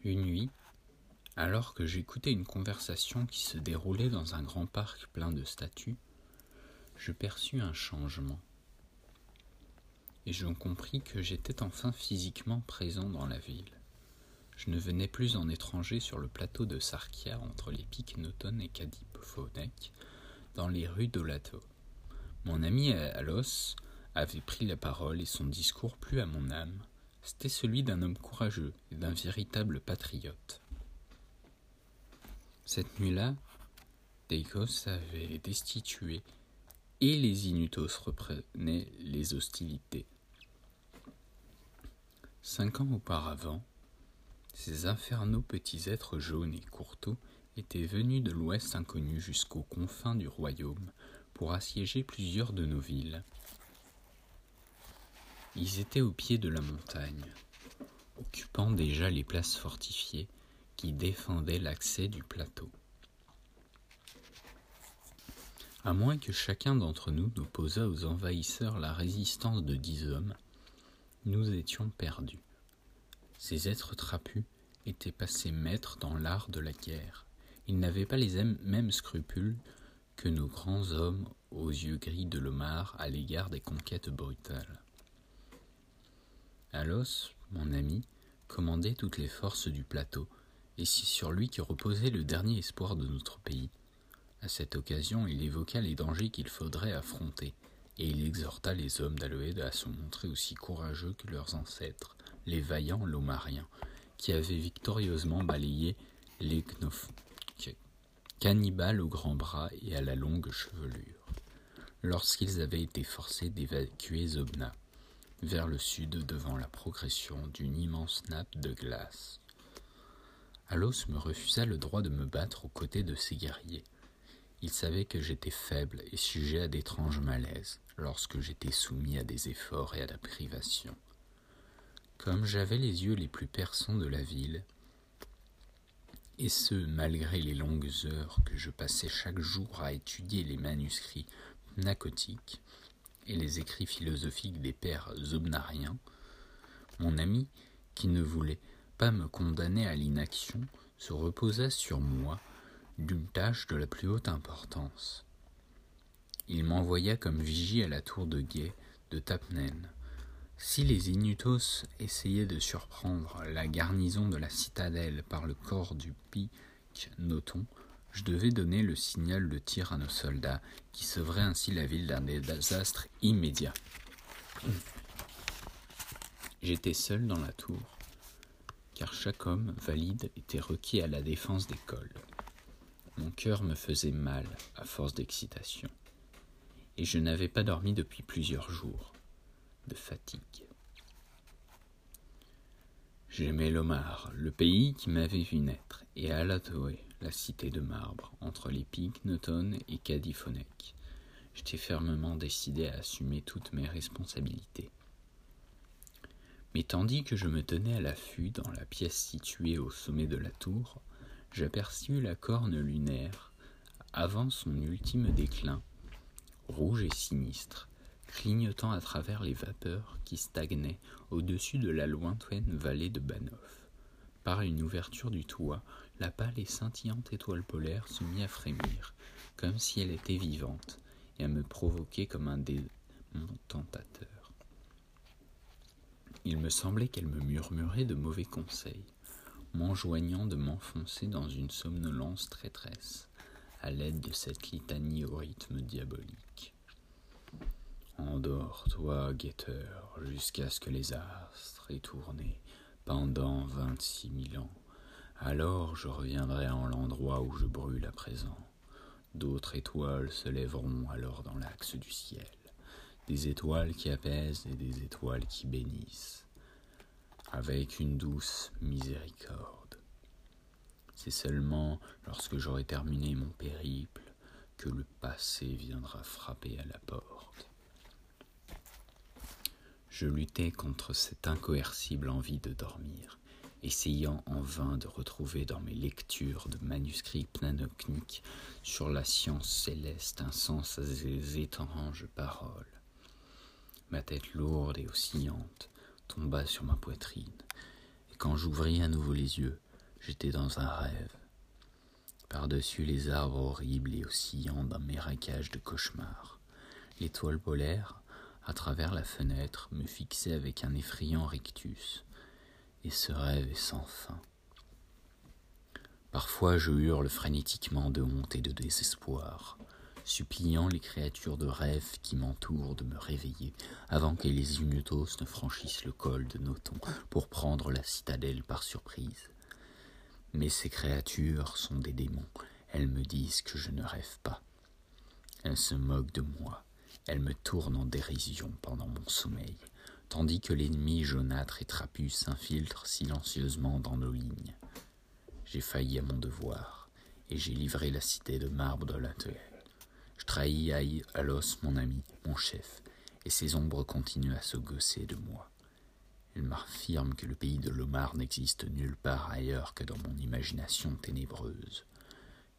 Une nuit, alors que j'écoutais une conversation qui se déroulait dans un grand parc plein de statues, je perçus un changement. Et je compris que j'étais enfin physiquement présent dans la ville. Je ne venais plus en étranger sur le plateau de Sarkia entre les pics Noton et Kadiphonek, dans les rues d'Olato. Mon ami Alos avait pris la parole et son discours plut à mon âme. C'était celui d'un homme courageux et d'un véritable patriote. Cette nuit-là, Deikos avait destitué et les Inutos reprenaient les hostilités. Cinq ans auparavant, ces infernaux petits êtres jaunes et courteaux étaient venus de l'ouest inconnu jusqu'aux confins du royaume pour assiéger plusieurs de nos villes. Ils étaient au pied de la montagne, occupant déjà les places fortifiées qui défendait l'accès du plateau. À moins que chacun d'entre nous n'opposât aux envahisseurs la résistance de dix hommes, nous étions perdus. Ces êtres trapus étaient passés maîtres dans l'art de la guerre. Ils n'avaient pas les mêmes scrupules que nos grands hommes aux yeux gris de l'omar à l'égard des conquêtes brutales. Alos, mon ami, commandait toutes les forces du plateau, et c'est sur lui que reposait le dernier espoir de notre pays. À cette occasion, il évoqua les dangers qu'il faudrait affronter, et il exhorta les hommes d'Aloed à se montrer aussi courageux que leurs ancêtres, les vaillants lomariens, qui avaient victorieusement balayé les Knof, cannibales aux grands bras et à la longue chevelure, lorsqu'ils avaient été forcés d'évacuer Zobna, vers le sud devant la progression d'une immense nappe de glace. Alos me refusa le droit de me battre aux côtés de ses guerriers. Il savait que j'étais faible et sujet à d'étranges malaises lorsque j'étais soumis à des efforts et à la privation. Comme j'avais les yeux les plus perçants de la ville, et ce malgré les longues heures que je passais chaque jour à étudier les manuscrits nacotiques et les écrits philosophiques des pères zobnariens, mon ami, qui ne voulait pas me condamner à l'inaction, se reposa sur moi d'une tâche de la plus haute importance. Il m'envoya comme vigie à la tour de guet de Tapnen. Si les Inutos essayaient de surprendre la garnison de la citadelle par le corps du pic Noton, je devais donner le signal de tir à nos soldats, qui sauveraient ainsi la ville d'un désastre immédiat. J'étais seul dans la tour, car chaque homme valide était requis à la défense des cols. Mon cœur me faisait mal à force d'excitation, et je n'avais pas dormi depuis plusieurs jours, de fatigue. J'aimais l'Omar, le pays qui m'avait vu naître, et Alatoé, la cité de marbre, entre les pics et Cadiphonec. J'étais fermement décidé à assumer toutes mes responsabilités. Mais tandis que je me tenais à l'affût dans la pièce située au sommet de la tour, j'aperçus la corne lunaire, avant son ultime déclin, rouge et sinistre, clignotant à travers les vapeurs qui stagnaient au-dessus de la lointaine vallée de Banoff. Par une ouverture du toit, la pâle et scintillante étoile polaire se mit à frémir, comme si elle était vivante, et à me provoquer comme un démon tentateur. Il me semblait qu'elle me murmurait de mauvais conseils, m'enjoignant de m'enfoncer dans une somnolence traîtresse, à l'aide de cette litanie au rythme diabolique. Endors-toi, guetteur, jusqu'à ce que les astres aient tourné pendant vingt-six mille ans. Alors je reviendrai en l'endroit où je brûle à présent, D'autres étoiles se lèveront alors dans l'axe du ciel, des étoiles qui apaisent et des étoiles qui bénissent, avec une douce miséricorde. C'est seulement lorsque j'aurai terminé mon périple que le passé viendra frapper à la porte. Je luttais contre cette incoercible envie de dormir, essayant en vain de retrouver dans mes lectures de manuscrits planocniques sur la science céleste un sens à ces étranges paroles. Ma tête lourde et oscillante tomba sur ma poitrine, et quand j'ouvris à nouveau les yeux, j'étais dans un rêve. Par-dessus les arbres horribles et oscillants d'un marécage de cauchemars, l'étoile polaire, à travers la fenêtre, me fixait avec un effrayant rictus, et ce rêve est sans fin. Parfois je hurle frénétiquement de honte et de désespoir, suppliant les créatures de rêve qui m'entourent de me réveiller avant que les Umutos ne franchissent le col de Noton pour prendre la citadelle par surprise. Mais ces créatures sont des démons, elles me disent que je ne rêve pas. Elles se moquent de moi, elles me tournent en dérision pendant mon sommeil, tandis que l'ennemi jaunâtre et trapu s'infiltre silencieusement dans nos lignes. J'ai failli à mon devoir, et j'ai livré la cité de marbre de la Je trahis à l'os mon ami, mon chef, et ses ombres continuent à se gosser de moi. Elles m'affirment que le pays de l'Omar n'existe nulle part ailleurs que dans mon imagination ténébreuse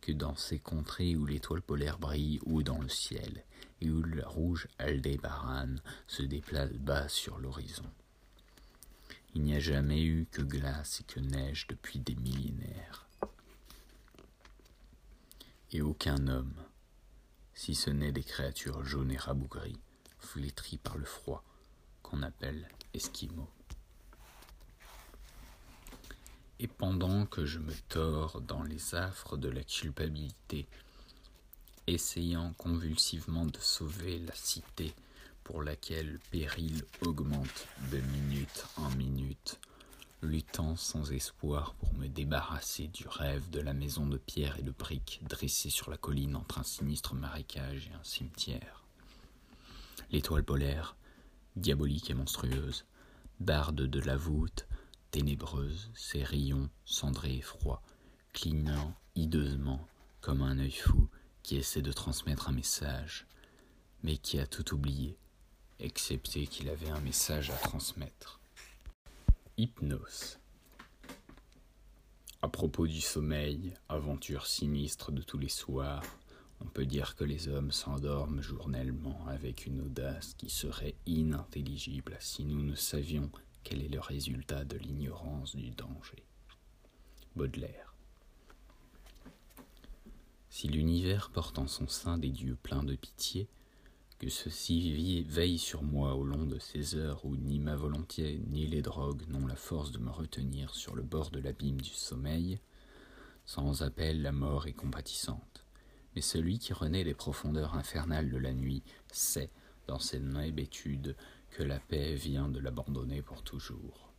que dans ces contrées où l'étoile polaire brille ou dans le ciel, et où la rouge Aldébaran se déplace bas sur l'horizon. Il n'y a jamais eu que glace et que neige depuis des millénaires. Et aucun homme, si ce n'est des créatures jaunes et rabougries, flétries par le froid, qu'on appelle esquimaux. Et pendant que je me tords dans les affres de la culpabilité, essayant convulsivement de sauver la cité pour laquelle le péril augmente de minute en minute, luttant sans espoir pour me débarrasser du rêve de la maison de pierre et de briques dressée sur la colline entre un sinistre marécage et un cimetière. L'étoile polaire, diabolique et monstrueuse, barde de la voûte, ténébreuse, ses rayons cendrés et froids, clignant hideusement comme un œil fou qui essaie de transmettre un message, mais qui a tout oublié, excepté qu'il avait un message à transmettre. Hypnose. À propos du sommeil, aventure sinistre de tous les soirs, on peut dire que les hommes s'endorment journellement avec une audace qui serait inintelligible si nous ne savions quel est le résultat de l'ignorance du danger? Baudelaire. Si l'univers porte en son sein des dieux pleins de pitié, que ceux-ci veillent sur moi au long de ces heures où ni ma volonté ni les drogues n'ont la force de me retenir sur le bord de l'abîme du sommeil, sans appel la mort est compatissante. Mais celui qui renaît des profondeurs infernales de la nuit sait, dans hébétude, que la paix vient de l'abandonner pour toujours.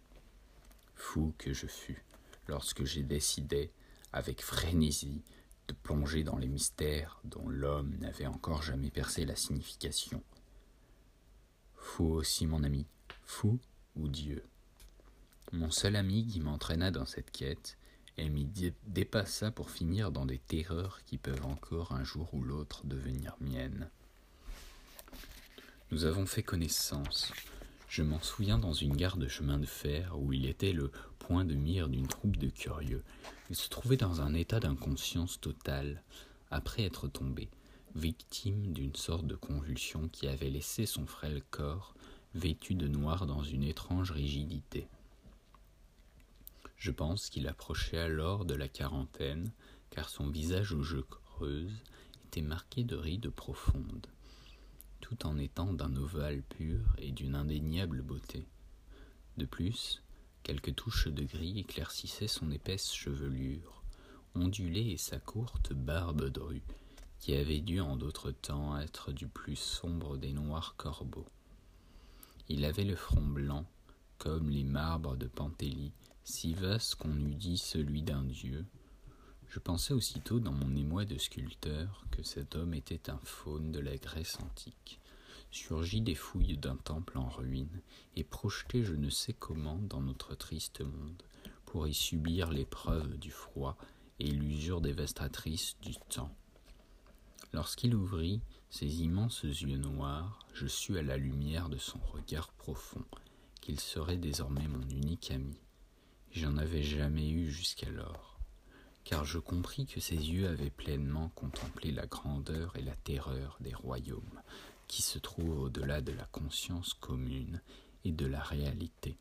Fou que je fus lorsque j'ai décidé, avec frénésie, de plonger dans les mystères dont l'homme n'avait encore jamais percé la signification. Fou aussi mon ami, fou ou Dieu. Mon seul ami qui m'entraîna dans cette quête et m'y dépassa pour finir dans des terreurs qui peuvent encore un jour ou l'autre devenir miennes. Nous avons fait connaissance. Je m'en souviens dans une gare de chemin de fer où il était le point de mire d'une troupe de curieux. Il se trouvait dans un état d'inconscience totale, après être tombé, victime d'une sorte de convulsion qui avait laissé son frêle corps vêtu de noir dans une étrange rigidité. Je pense qu'il approchait alors de la quarantaine, car son visage aux jeux creuses était marqué de rides profondes tout en étant d'un ovale pur et d'une indéniable beauté. De plus, quelques touches de gris éclaircissaient son épaisse chevelure, ondulée et sa courte barbe drue, qui avait dû en d'autres temps être du plus sombre des noirs corbeaux. Il avait le front blanc, comme les marbres de Pantélie, si vaste qu'on eût dit celui d'un dieu, Je pensais aussitôt dans mon émoi de sculpteur que cet homme était un faune de la Grèce antique, surgi des fouilles d'un temple en ruine et projeté je ne sais comment dans notre triste monde pour y subir l'épreuve du froid et l'usure dévastatrice du temps. Lorsqu'il ouvrit ses immenses yeux noirs, je sus à la lumière de son regard profond qu'il serait désormais mon unique ami. J'en avais jamais eu jusqu'alors, car je compris que ses yeux avaient pleinement contemplé la grandeur et la terreur des royaumes qui se trouvent au-delà de la conscience commune et de la réalité,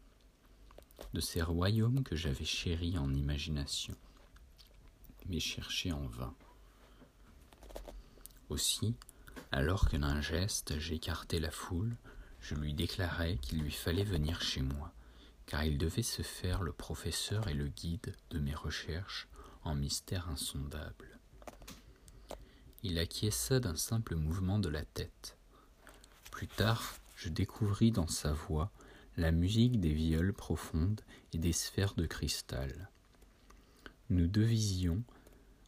de ces royaumes que j'avais chéris en imagination, mais cherchés en vain. Aussi, alors que d'un geste j'écartais la foule, je lui déclarai qu'il lui fallait venir chez moi, car il devait se faire le professeur et le guide de mes recherches en mystère insondable. Il acquiesça d'un simple mouvement de la tête. Plus tard, je découvris dans sa voix la musique des viols profondes et des sphères de cristal. Nous devisions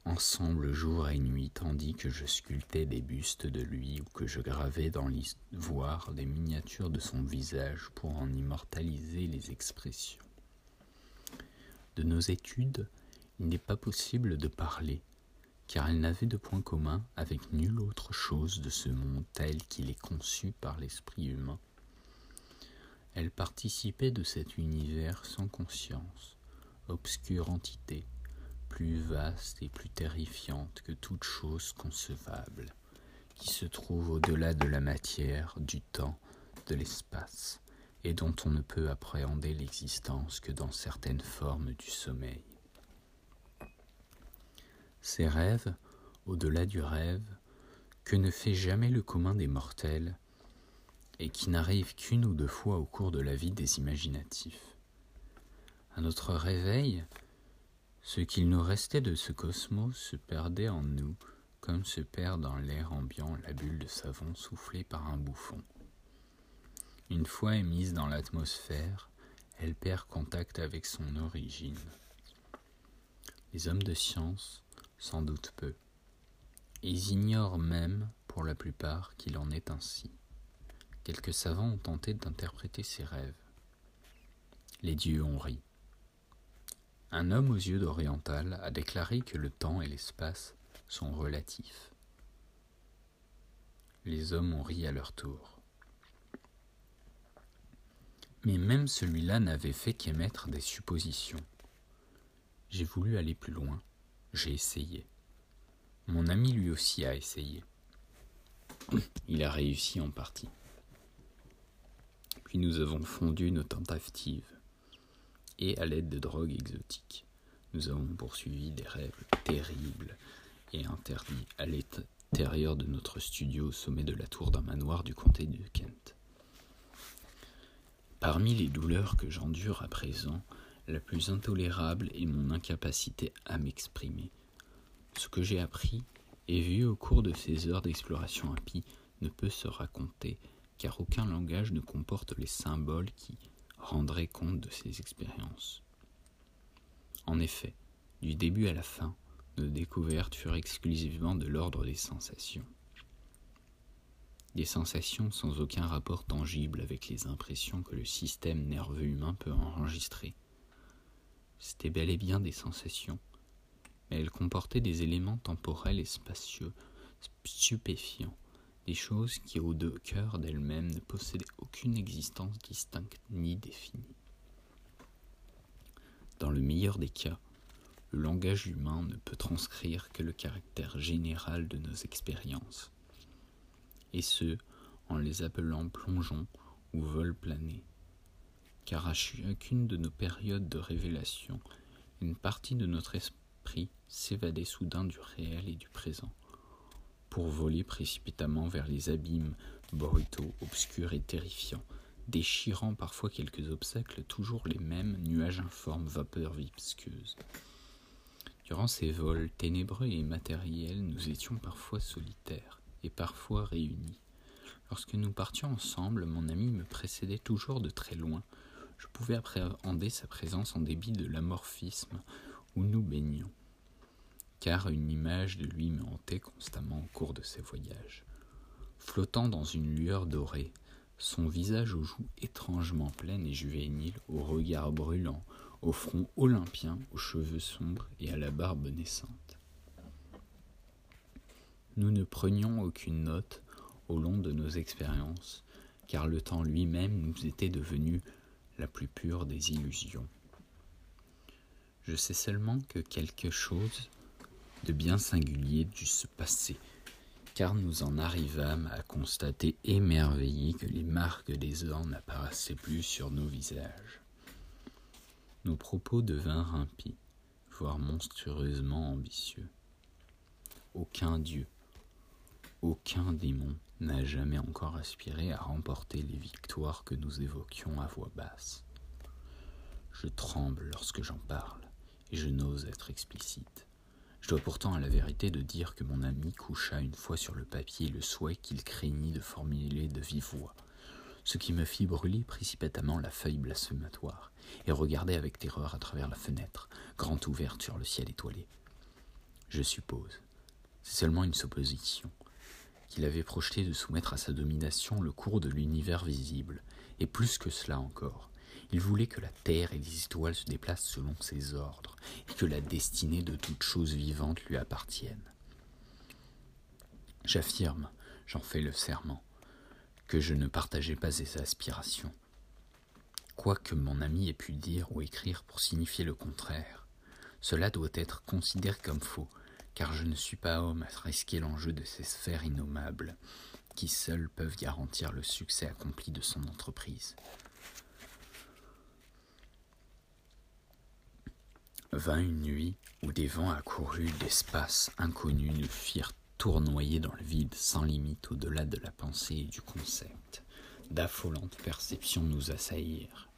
ensemble jour et nuit, tandis que je sculptais des bustes de lui ou que je gravais dans l'ivoire des miniatures de son visage pour en immortaliser les expressions. De nos études, il n'est pas possible de parler, car elles n'avaient de point commun avec nulle autre chose de ce monde tel qu'il est conçu par l'esprit humain. Elles participaient de cet univers sans conscience, obscure entité, plus vaste et plus terrifiante que toute chose concevable, qui se trouve au-delà de la matière, du temps, de l'espace, et dont on ne peut appréhender l'existence que dans certaines formes du sommeil. Ces rêves, au-delà du rêve, que ne fait jamais le commun des mortels, et qui n'arrivent qu'une ou deux fois au cours de la vie des imaginatifs. À notre réveil, ce qu'il nous restait de ce cosmos se perdait en nous, comme se perd dans l'air ambiant la bulle de savon soufflée par un bouffon. Une fois émise dans l'atmosphère, elle perd contact avec son origine. Les hommes de science sans doute peu. Ils ignorent même, pour la plupart, qu'il en est ainsi. Quelques savants ont tenté d'interpréter ces rêves. Les dieux ont ri. Un homme aux yeux d'oriental a déclaré que le temps et l'espace sont relatifs. Les hommes ont ri à leur tour. Mais même celui-là n'avait fait qu'émettre des suppositions. J'ai voulu aller plus loin, j'ai essayé. Mon ami lui aussi a essayé. Il a réussi en partie. Puis nous avons fondu nos tentatives et à l'aide de drogues exotiques. Nous avons poursuivi des rêves terribles et interdits à l'intérieur de notre studio au sommet de la tour d'un manoir du comté de Kent. Parmi les douleurs que j'endure à présent, la plus intolérable est mon incapacité à m'exprimer. Ce que j'ai appris et vu au cours de ces heures d'exploration impie ne peut se raconter, car aucun langage ne comporte les symboles qui, rendrait compte de ces expériences. En effet, du début à la fin, nos découvertes furent exclusivement de l'ordre des sensations. Des sensations sans aucun rapport tangible avec les impressions que le système nerveux humain peut enregistrer. C'était bel et bien des sensations, mais elles comportaient des éléments temporels et spatieux stupéfiants. Des choses qui au cœur d'elles-mêmes ne possédaient aucune existence distincte ni définie. Dans le meilleur des cas, le langage humain ne peut transcrire que le caractère général de nos expériences, et ce, en les appelant plongeons ou vols planés, car à chacune de nos périodes de révélation, une partie de notre esprit s'évadait soudain du réel et du présent, pour voler précipitamment vers les abîmes brutaux, obscurs et terrifiants, déchirant parfois quelques obstacles, toujours les mêmes nuages informes, vapeurs visqueuses. Durant ces vols ténébreux et matériels, nous étions parfois solitaires et parfois réunis. Lorsque nous partions ensemble, mon ami me précédait toujours de très loin. Je pouvais appréhender sa présence en débit de l'amorphisme où nous baignions. car une image de lui me hantait constamment au cours de ces voyages. Flottant dans une lueur dorée, son visage aux joues étrangement pleines et juvéniles, au regard brûlant, au front olympien, aux cheveux sombres et à la barbe naissante. Nous ne prenions aucune note au long de nos expériences, car le temps lui-même nous était devenu la plus pure des illusions. Je sais seulement que quelque chose de bien singulier dut se passer, car nous en arrivâmes à constater émerveillés que les marques des ans n'apparaissaient plus sur nos visages. Nos propos devinrent impies, voire monstrueusement ambitieux. Aucun dieu, aucun démon n'a jamais encore aspiré à remporter les victoires que nous évoquions à voix basse. Je tremble lorsque j'en parle, et je n'ose être explicite. Je dois pourtant à la vérité de dire que mon ami coucha une fois sur le papier le souhait qu'il craignit de formuler de vive voix, ce qui me fit brûler précipitamment la feuille blasphématoire, et regarder avec terreur à travers la fenêtre, grande ouverte sur le ciel étoilé. Je suppose, c'est seulement une supposition, qu'il avait projeté de soumettre à sa domination le cours de l'univers visible, et plus que cela encore, il voulait que la terre et les étoiles se déplacent selon ses ordres, et que la destinée de toute chose vivante lui appartienne. J'affirme, j'en fais le serment, que je ne partageais pas ses aspirations. Quoi que mon ami ait pu dire ou écrire pour signifier le contraire, cela doit être considéré comme faux, car je ne suis pas homme à risquer l'enjeu de ces sphères innommables, qui seules peuvent garantir le succès accompli de son entreprise. Vint une nuit où des vents accourus d'espaces inconnus nous firent tournoyer dans le vide sans limite au-delà de la pensée et du concept. D'affolantes perceptions nous assaillirent.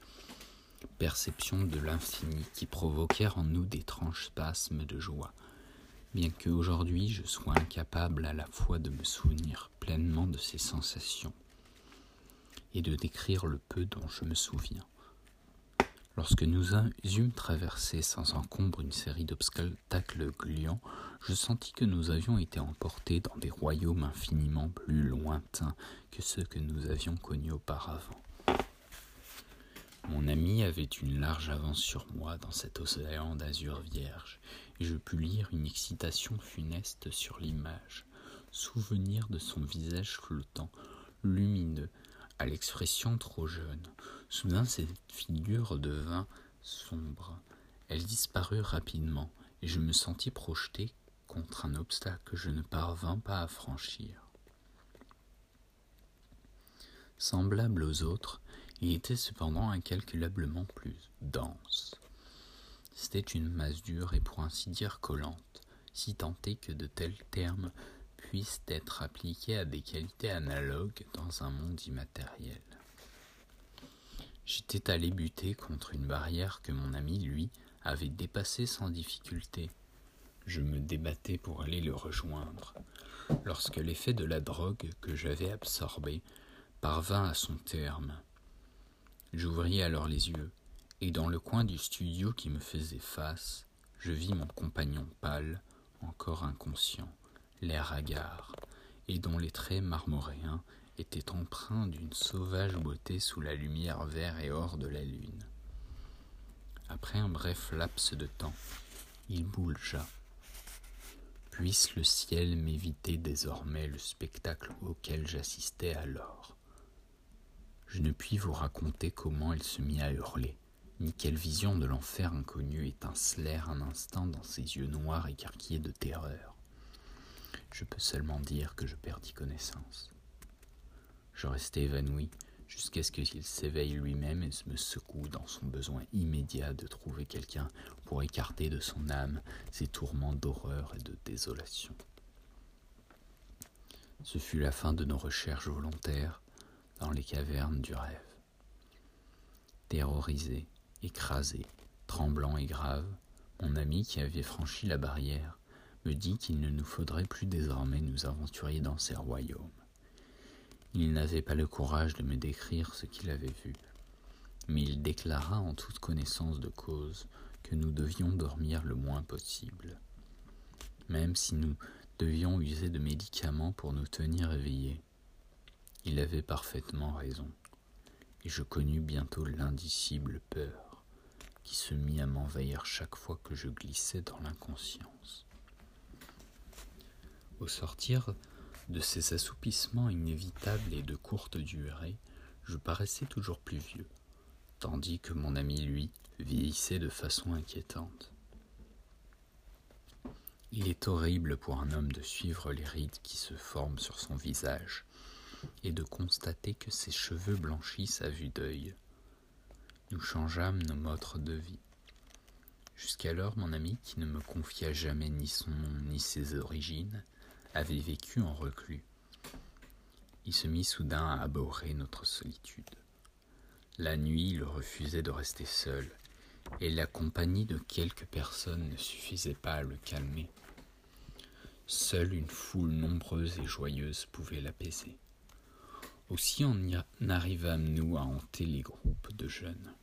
Perceptions de l'infini qui provoquèrent en nous d'étranges spasmes de joie, bien que aujourd'hui je sois incapable à la fois de me souvenir pleinement de ces sensations et de décrire le peu dont je me souviens. Lorsque nous eûmes traversé sans encombre une série d'obstacles gluants, je sentis que nous avions été emportés dans des royaumes infiniment plus lointains que ceux que nous avions connus auparavant. Mon ami avait une large avance sur moi dans cet océan d'azur vierge, et je pus lire une excitation funeste sur l'image, souvenir de son visage flottant, lumineux, à l'expression trop jeune. Soudain cette figure devint sombre. Elle disparut rapidement, et je me sentis projeté contre un obstacle que je ne parvins pas à franchir. Semblable aux autres, il était cependant incalculablement plus dense. C'était une masse dure et pour ainsi dire collante, si tant est que de tels termes puissent être appliqués à des qualités analogues dans un monde immatériel. J'étais allé buter contre une barrière que mon ami, lui, avait dépassée sans difficulté. Je me débattais pour aller le rejoindre, lorsque l'effet de la drogue que j'avais absorbée parvint à son terme. J'ouvris alors les yeux, et dans le coin du studio qui me faisait face, je vis mon compagnon pâle, encore inconscient, l'air hagard, et dont les traits marmoréens étaient empreints d'une sauvage beauté sous la lumière vert et or de la lune. Après un bref laps de temps, il bougea. Puisse le ciel m'éviter désormais le spectacle auquel j'assistais alors. Je ne puis vous raconter comment il se mit à hurler, ni quelle vision de l'enfer inconnu étincelèrent un instant dans ses yeux noirs écarquillés de terreur. Je peux seulement dire que je perdis connaissance. Je restai évanoui jusqu'à ce qu'il s'éveille lui-même et me secoue dans son besoin immédiat de trouver quelqu'un pour écarter de son âme ses tourments d'horreur et de désolation. Ce fut la fin de nos recherches volontaires dans les cavernes du rêve. Terrorisé, écrasé, tremblant et grave, mon ami qui avait franchi la barrière me dit qu'il ne nous faudrait plus désormais nous aventurer dans ces royaumes. Il n'avait pas le courage de me décrire ce qu'il avait vu, mais il déclara en toute connaissance de cause que nous devions dormir le moins possible. même si nous devions user de médicaments pour nous tenir éveillés. Il avait parfaitement raison, et je connus bientôt l'indicible peur qui se mit à m'envahir chaque fois que je glissais dans l'inconscience. Au sortir de ces assoupissements inévitables et de courte durée, je paraissais toujours plus vieux, tandis que mon ami, lui, vieillissait de façon inquiétante. Il est horrible pour un homme de suivre les rides qui se forment sur son visage et de constater que ses cheveux blanchissent à vue d'œil. Nous changeâmes nos modes de vie. Jusqu'alors, mon ami, qui ne me confia jamais ni son nom ni ses origines, avait vécu en reclus. Il se mit soudain à abhorrer notre solitude. La nuit, il refusait de rester seul, et la compagnie de quelques personnes ne suffisait pas à le calmer. Seule une foule nombreuse et joyeuse pouvait l'apaiser. Aussi en arrivâmes-nous à hanter les groupes de jeunes.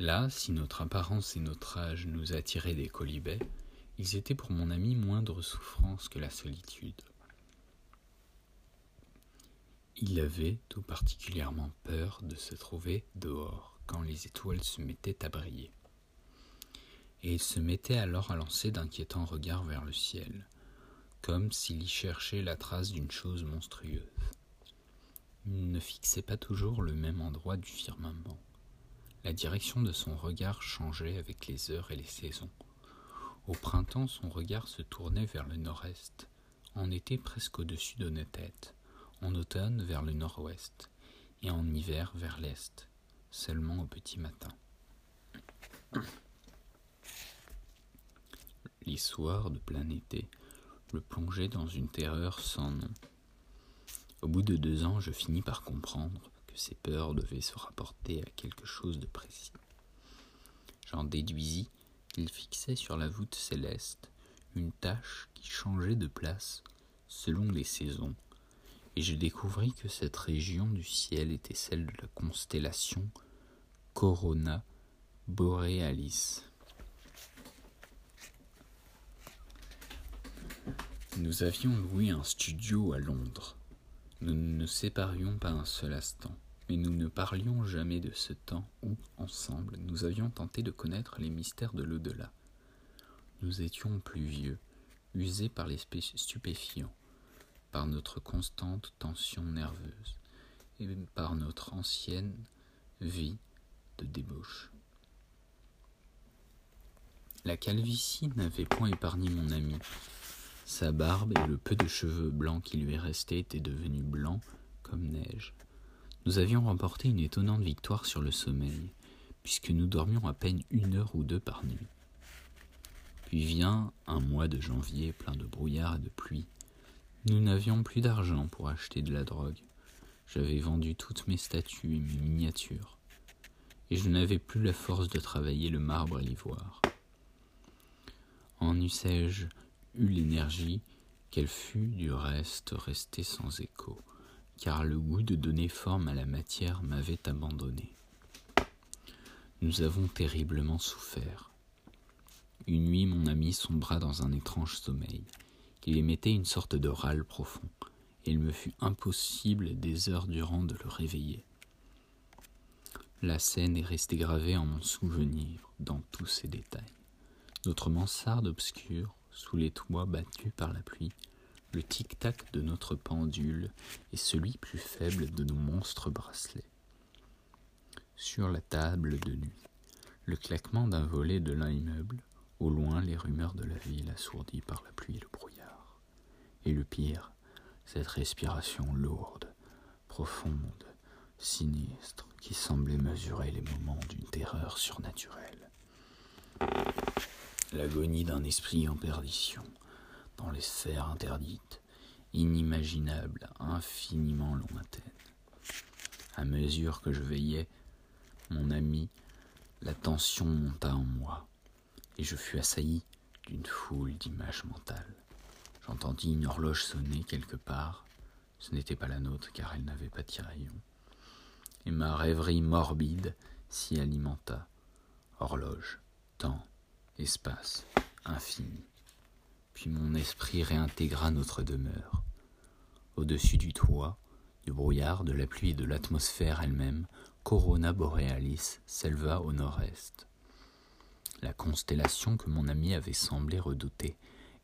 Là, si notre apparence et notre âge nous attiraient des colibets, ils étaient pour mon ami moindre souffrance que la solitude. Il avait tout particulièrement peur de se trouver dehors quand les étoiles se mettaient à briller. Et il se mettait alors à lancer d'inquiétants regards vers le ciel, comme s'il y cherchait la trace d'une chose monstrueuse. Il ne fixait pas toujours le même endroit du firmament. La direction de son regard changeait avec les heures et les saisons. Au printemps, son regard se tournait vers le nord-est, en été presque au-dessus de nos têtes, en automne vers le nord-ouest, et en hiver vers l'est, seulement au petit matin. Les soirs de plein été le plongeaient dans une terreur sans nom. Au bout de deux ans, je finis par comprendre que ces peurs devaient se rapporter à quelque chose de précis. J'en déduisis qu'il fixait sur la voûte céleste une tache qui changeait de place selon les saisons, et je découvris que cette région du ciel était celle de la constellation Corona Borealis. Nous avions loué un studio à Londres nous ne nous séparions pas un seul instant, mais nous ne parlions jamais de ce temps où, ensemble, nous avions tenté de connaître les mystères de l'au-delà. Nous étions plus vieux, usés par les stupéfiants, par notre constante tension nerveuse et par notre ancienne vie de débauche. La calvitie n'avait point épargné mon ami, sa barbe et le peu de cheveux blancs qui lui restaient étaient devenus blancs comme neige. Nous avions remporté une étonnante victoire sur le sommeil, puisque nous dormions à peine une heure ou deux par nuit. Puis vient un mois de janvier plein de brouillard et de pluie. Nous n'avions plus d'argent pour acheter de la drogue. J'avais vendu toutes mes statues et mes miniatures, et je n'avais plus la force de travailler le marbre et l'ivoire. En eussé-je eut l'énergie qu'elle fut du reste restée sans écho, car le goût de donner forme à la matière m'avait abandonné. Nous avons terriblement souffert. Une nuit, mon ami sombra dans un étrange sommeil. Il émettait une sorte de râle profond, et il me fut impossible des heures durant de le réveiller. La scène est restée gravée en mon souvenir dans tous ses détails. Notre mansarde obscure, sous les toits battus par la pluie, le tic-tac de notre pendule et celui plus faible de nos monstres bracelets. Sur la table de nuit, le claquement d'un volet de l'un immeuble, au loin les rumeurs de la ville assourdies par la pluie et le brouillard. Et le pire, cette respiration lourde, profonde, sinistre, qui semblait mesurer les moments d'une terreur surnaturelle l'agonie d'un esprit en perdition, dans les sphères interdites, inimaginables, infiniment lointaines. À mesure que je veillais, mon ami, la tension monta en moi, et je fus assailli d'une foule d'images mentales. J'entendis une horloge sonner quelque part, ce n'était pas la nôtre car elle n'avait pas tiraillon, et ma rêverie morbide s'y alimenta. Horloge, temps, espace, infini. puis mon esprit réintégra notre demeure. Au-dessus du toit, du brouillard, de la pluie et de l'atmosphère elle-même, Corona Borealis s'éleva au nord-est. La constellation que mon ami avait semblé redouter,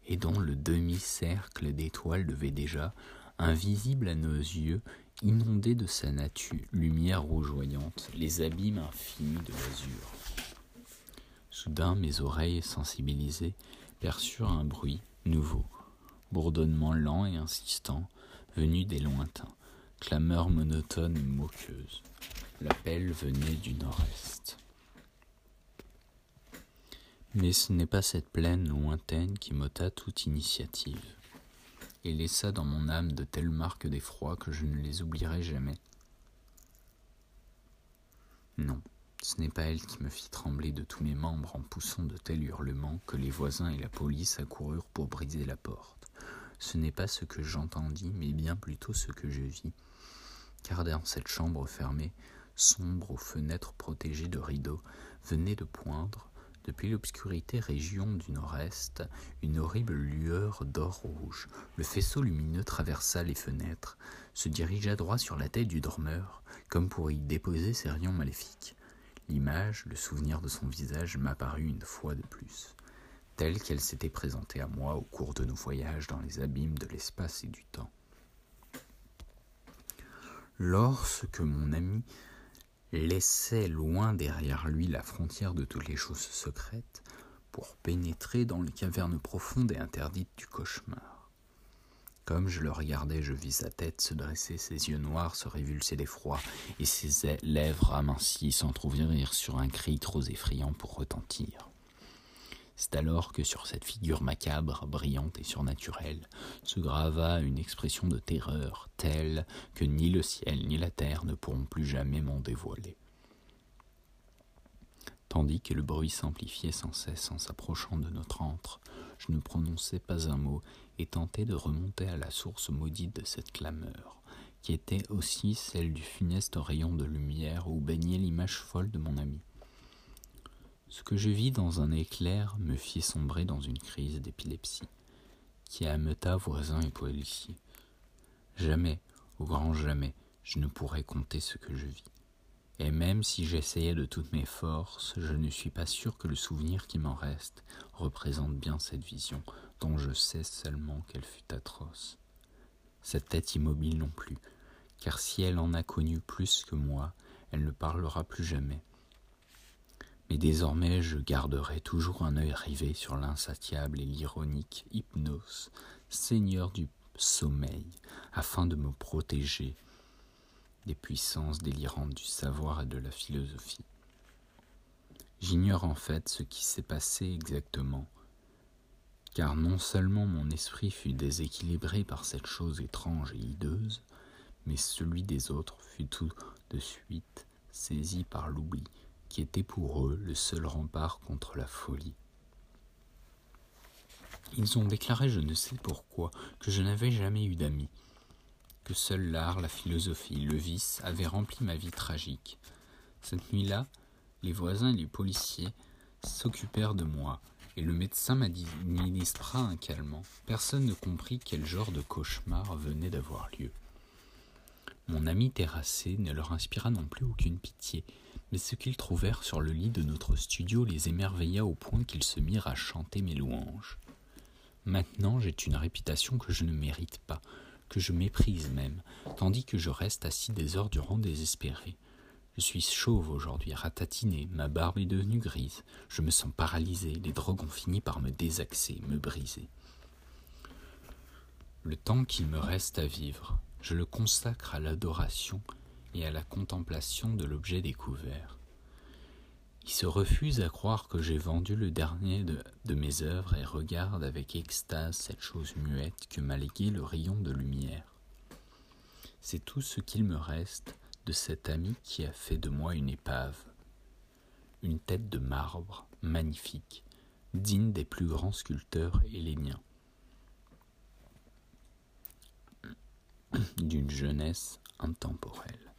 et dont le demi-cercle d'étoiles devait déjà, invisible à nos yeux, inonder de sa nature lumière rougeoyante les abîmes infinis de l'azur. Soudain mes oreilles sensibilisées perçurent un bruit nouveau, bourdonnement lent et insistant, venu des lointains, clameur monotone et moqueuse. L'appel venait du nord-est. Mais ce n'est pas cette plaine lointaine qui m'ôta toute initiative, et laissa dans mon âme de telles marques d'effroi que je ne les oublierai jamais. Non, ce n'est pas elle qui me fit trembler de tous mes membres en poussant de tels hurlements que les voisins et la police accoururent pour briser la porte. Ce n'est pas ce que j'entendis, mais bien plutôt ce que je vis, car dans cette chambre fermée, sombre aux fenêtres protégées de rideaux, venait de poindre, depuis l'obscurité région du nord-est, une horrible lueur d'or rouge. Le faisceau lumineux traversa les fenêtres, se dirigea droit sur la tête du dormeur, comme pour y déposer ses rayons maléfiques. L'image, le souvenir de son visage m'apparut une fois de plus, telle qu'elle s'était présentée à moi au cours de nos voyages dans les abîmes de l'espace et du temps. Lorsque mon ami laissait loin derrière lui la frontière de toutes les choses secrètes pour pénétrer dans les cavernes profondes et interdites du cauchemar. Comme je le regardais, je vis sa tête se dresser, ses yeux noirs se révulser d'effroi, et ses lèvres amincies s'entr'ouvrir sur un cri trop effrayant pour retentir. C'est alors que sur cette figure macabre, brillante et surnaturelle, se grava une expression de terreur telle que ni le ciel ni la terre ne pourront plus jamais m'en dévoiler. Tandis que le bruit s'amplifiait sans cesse en s'approchant de notre antre, je ne prononçais pas un mot et tentais de remonter à la source maudite de cette clameur, qui était aussi celle du funeste rayon de lumière où baignait l'image folle de mon ami. Ce que je vis dans un éclair me fit sombrer dans une crise d'épilepsie, qui ameuta voisins et policiers. Jamais, au grand jamais, je ne pourrais compter ce que je vis. Et même si j'essayais de toutes mes forces, je ne suis pas sûr que le souvenir qui m'en reste représente bien cette vision, dont je sais seulement qu'elle fut atroce. Cette tête immobile non plus, car si elle en a connu plus que moi, elle ne parlera plus jamais. Mais désormais je garderai toujours un œil rivé sur l'insatiable et l'ironique hypnose, seigneur du sommeil, afin de me protéger des puissances délirantes du savoir et de la philosophie. J'ignore en fait ce qui s'est passé exactement, car non seulement mon esprit fut déséquilibré par cette chose étrange et hideuse, mais celui des autres fut tout de suite saisi par l'oubli qui était pour eux le seul rempart contre la folie. Ils ont déclaré, je ne sais pourquoi, que je n'avais jamais eu d'amis, que seul l'art, la philosophie, le vice avaient rempli ma vie tragique. Cette nuit-là, les voisins et les policiers s'occupèrent de moi, et le médecin m'administra un calmant. Personne ne comprit quel genre de cauchemar venait d'avoir lieu. Mon ami terrassé ne leur inspira non plus aucune pitié, mais ce qu'ils trouvèrent sur le lit de notre studio les émerveilla au point qu'ils se mirent à chanter mes louanges. Maintenant j'ai une réputation que je ne mérite pas, que je méprise même, tandis que je reste assis des heures durant désespéré. Je suis chauve aujourd'hui, ratatiné, ma barbe est devenue grise, je me sens paralysé, les drogues ont fini par me désaxer, me briser. Le temps qu'il me reste à vivre, je le consacre à l'adoration et à la contemplation de l'objet découvert. Il se refuse à croire que j'ai vendu le dernier de, de, mes œuvres et regarde avec extase cette chose muette que m'a légué le rayon de lumière. C'est tout ce qu'il me reste de cet ami qui a fait de moi une épave, une tête de marbre magnifique, digne des plus grands sculpteurs helléniens. d'une jeunesse intemporelle.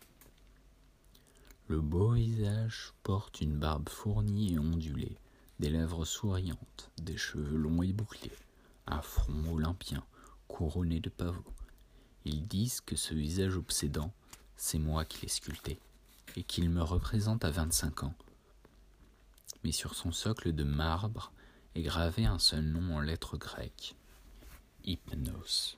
Le beau visage porte une barbe fournie et ondulée, des lèvres souriantes, des cheveux longs et bouclés, un front olympien, couronné de pavots. Ils disent que ce visage obsédant, c'est moi qui l'ai sculpté, et qu'il me représente à vingt-cinq ans. Mais sur son socle de marbre est gravé un seul nom en lettres grecques Hypnos.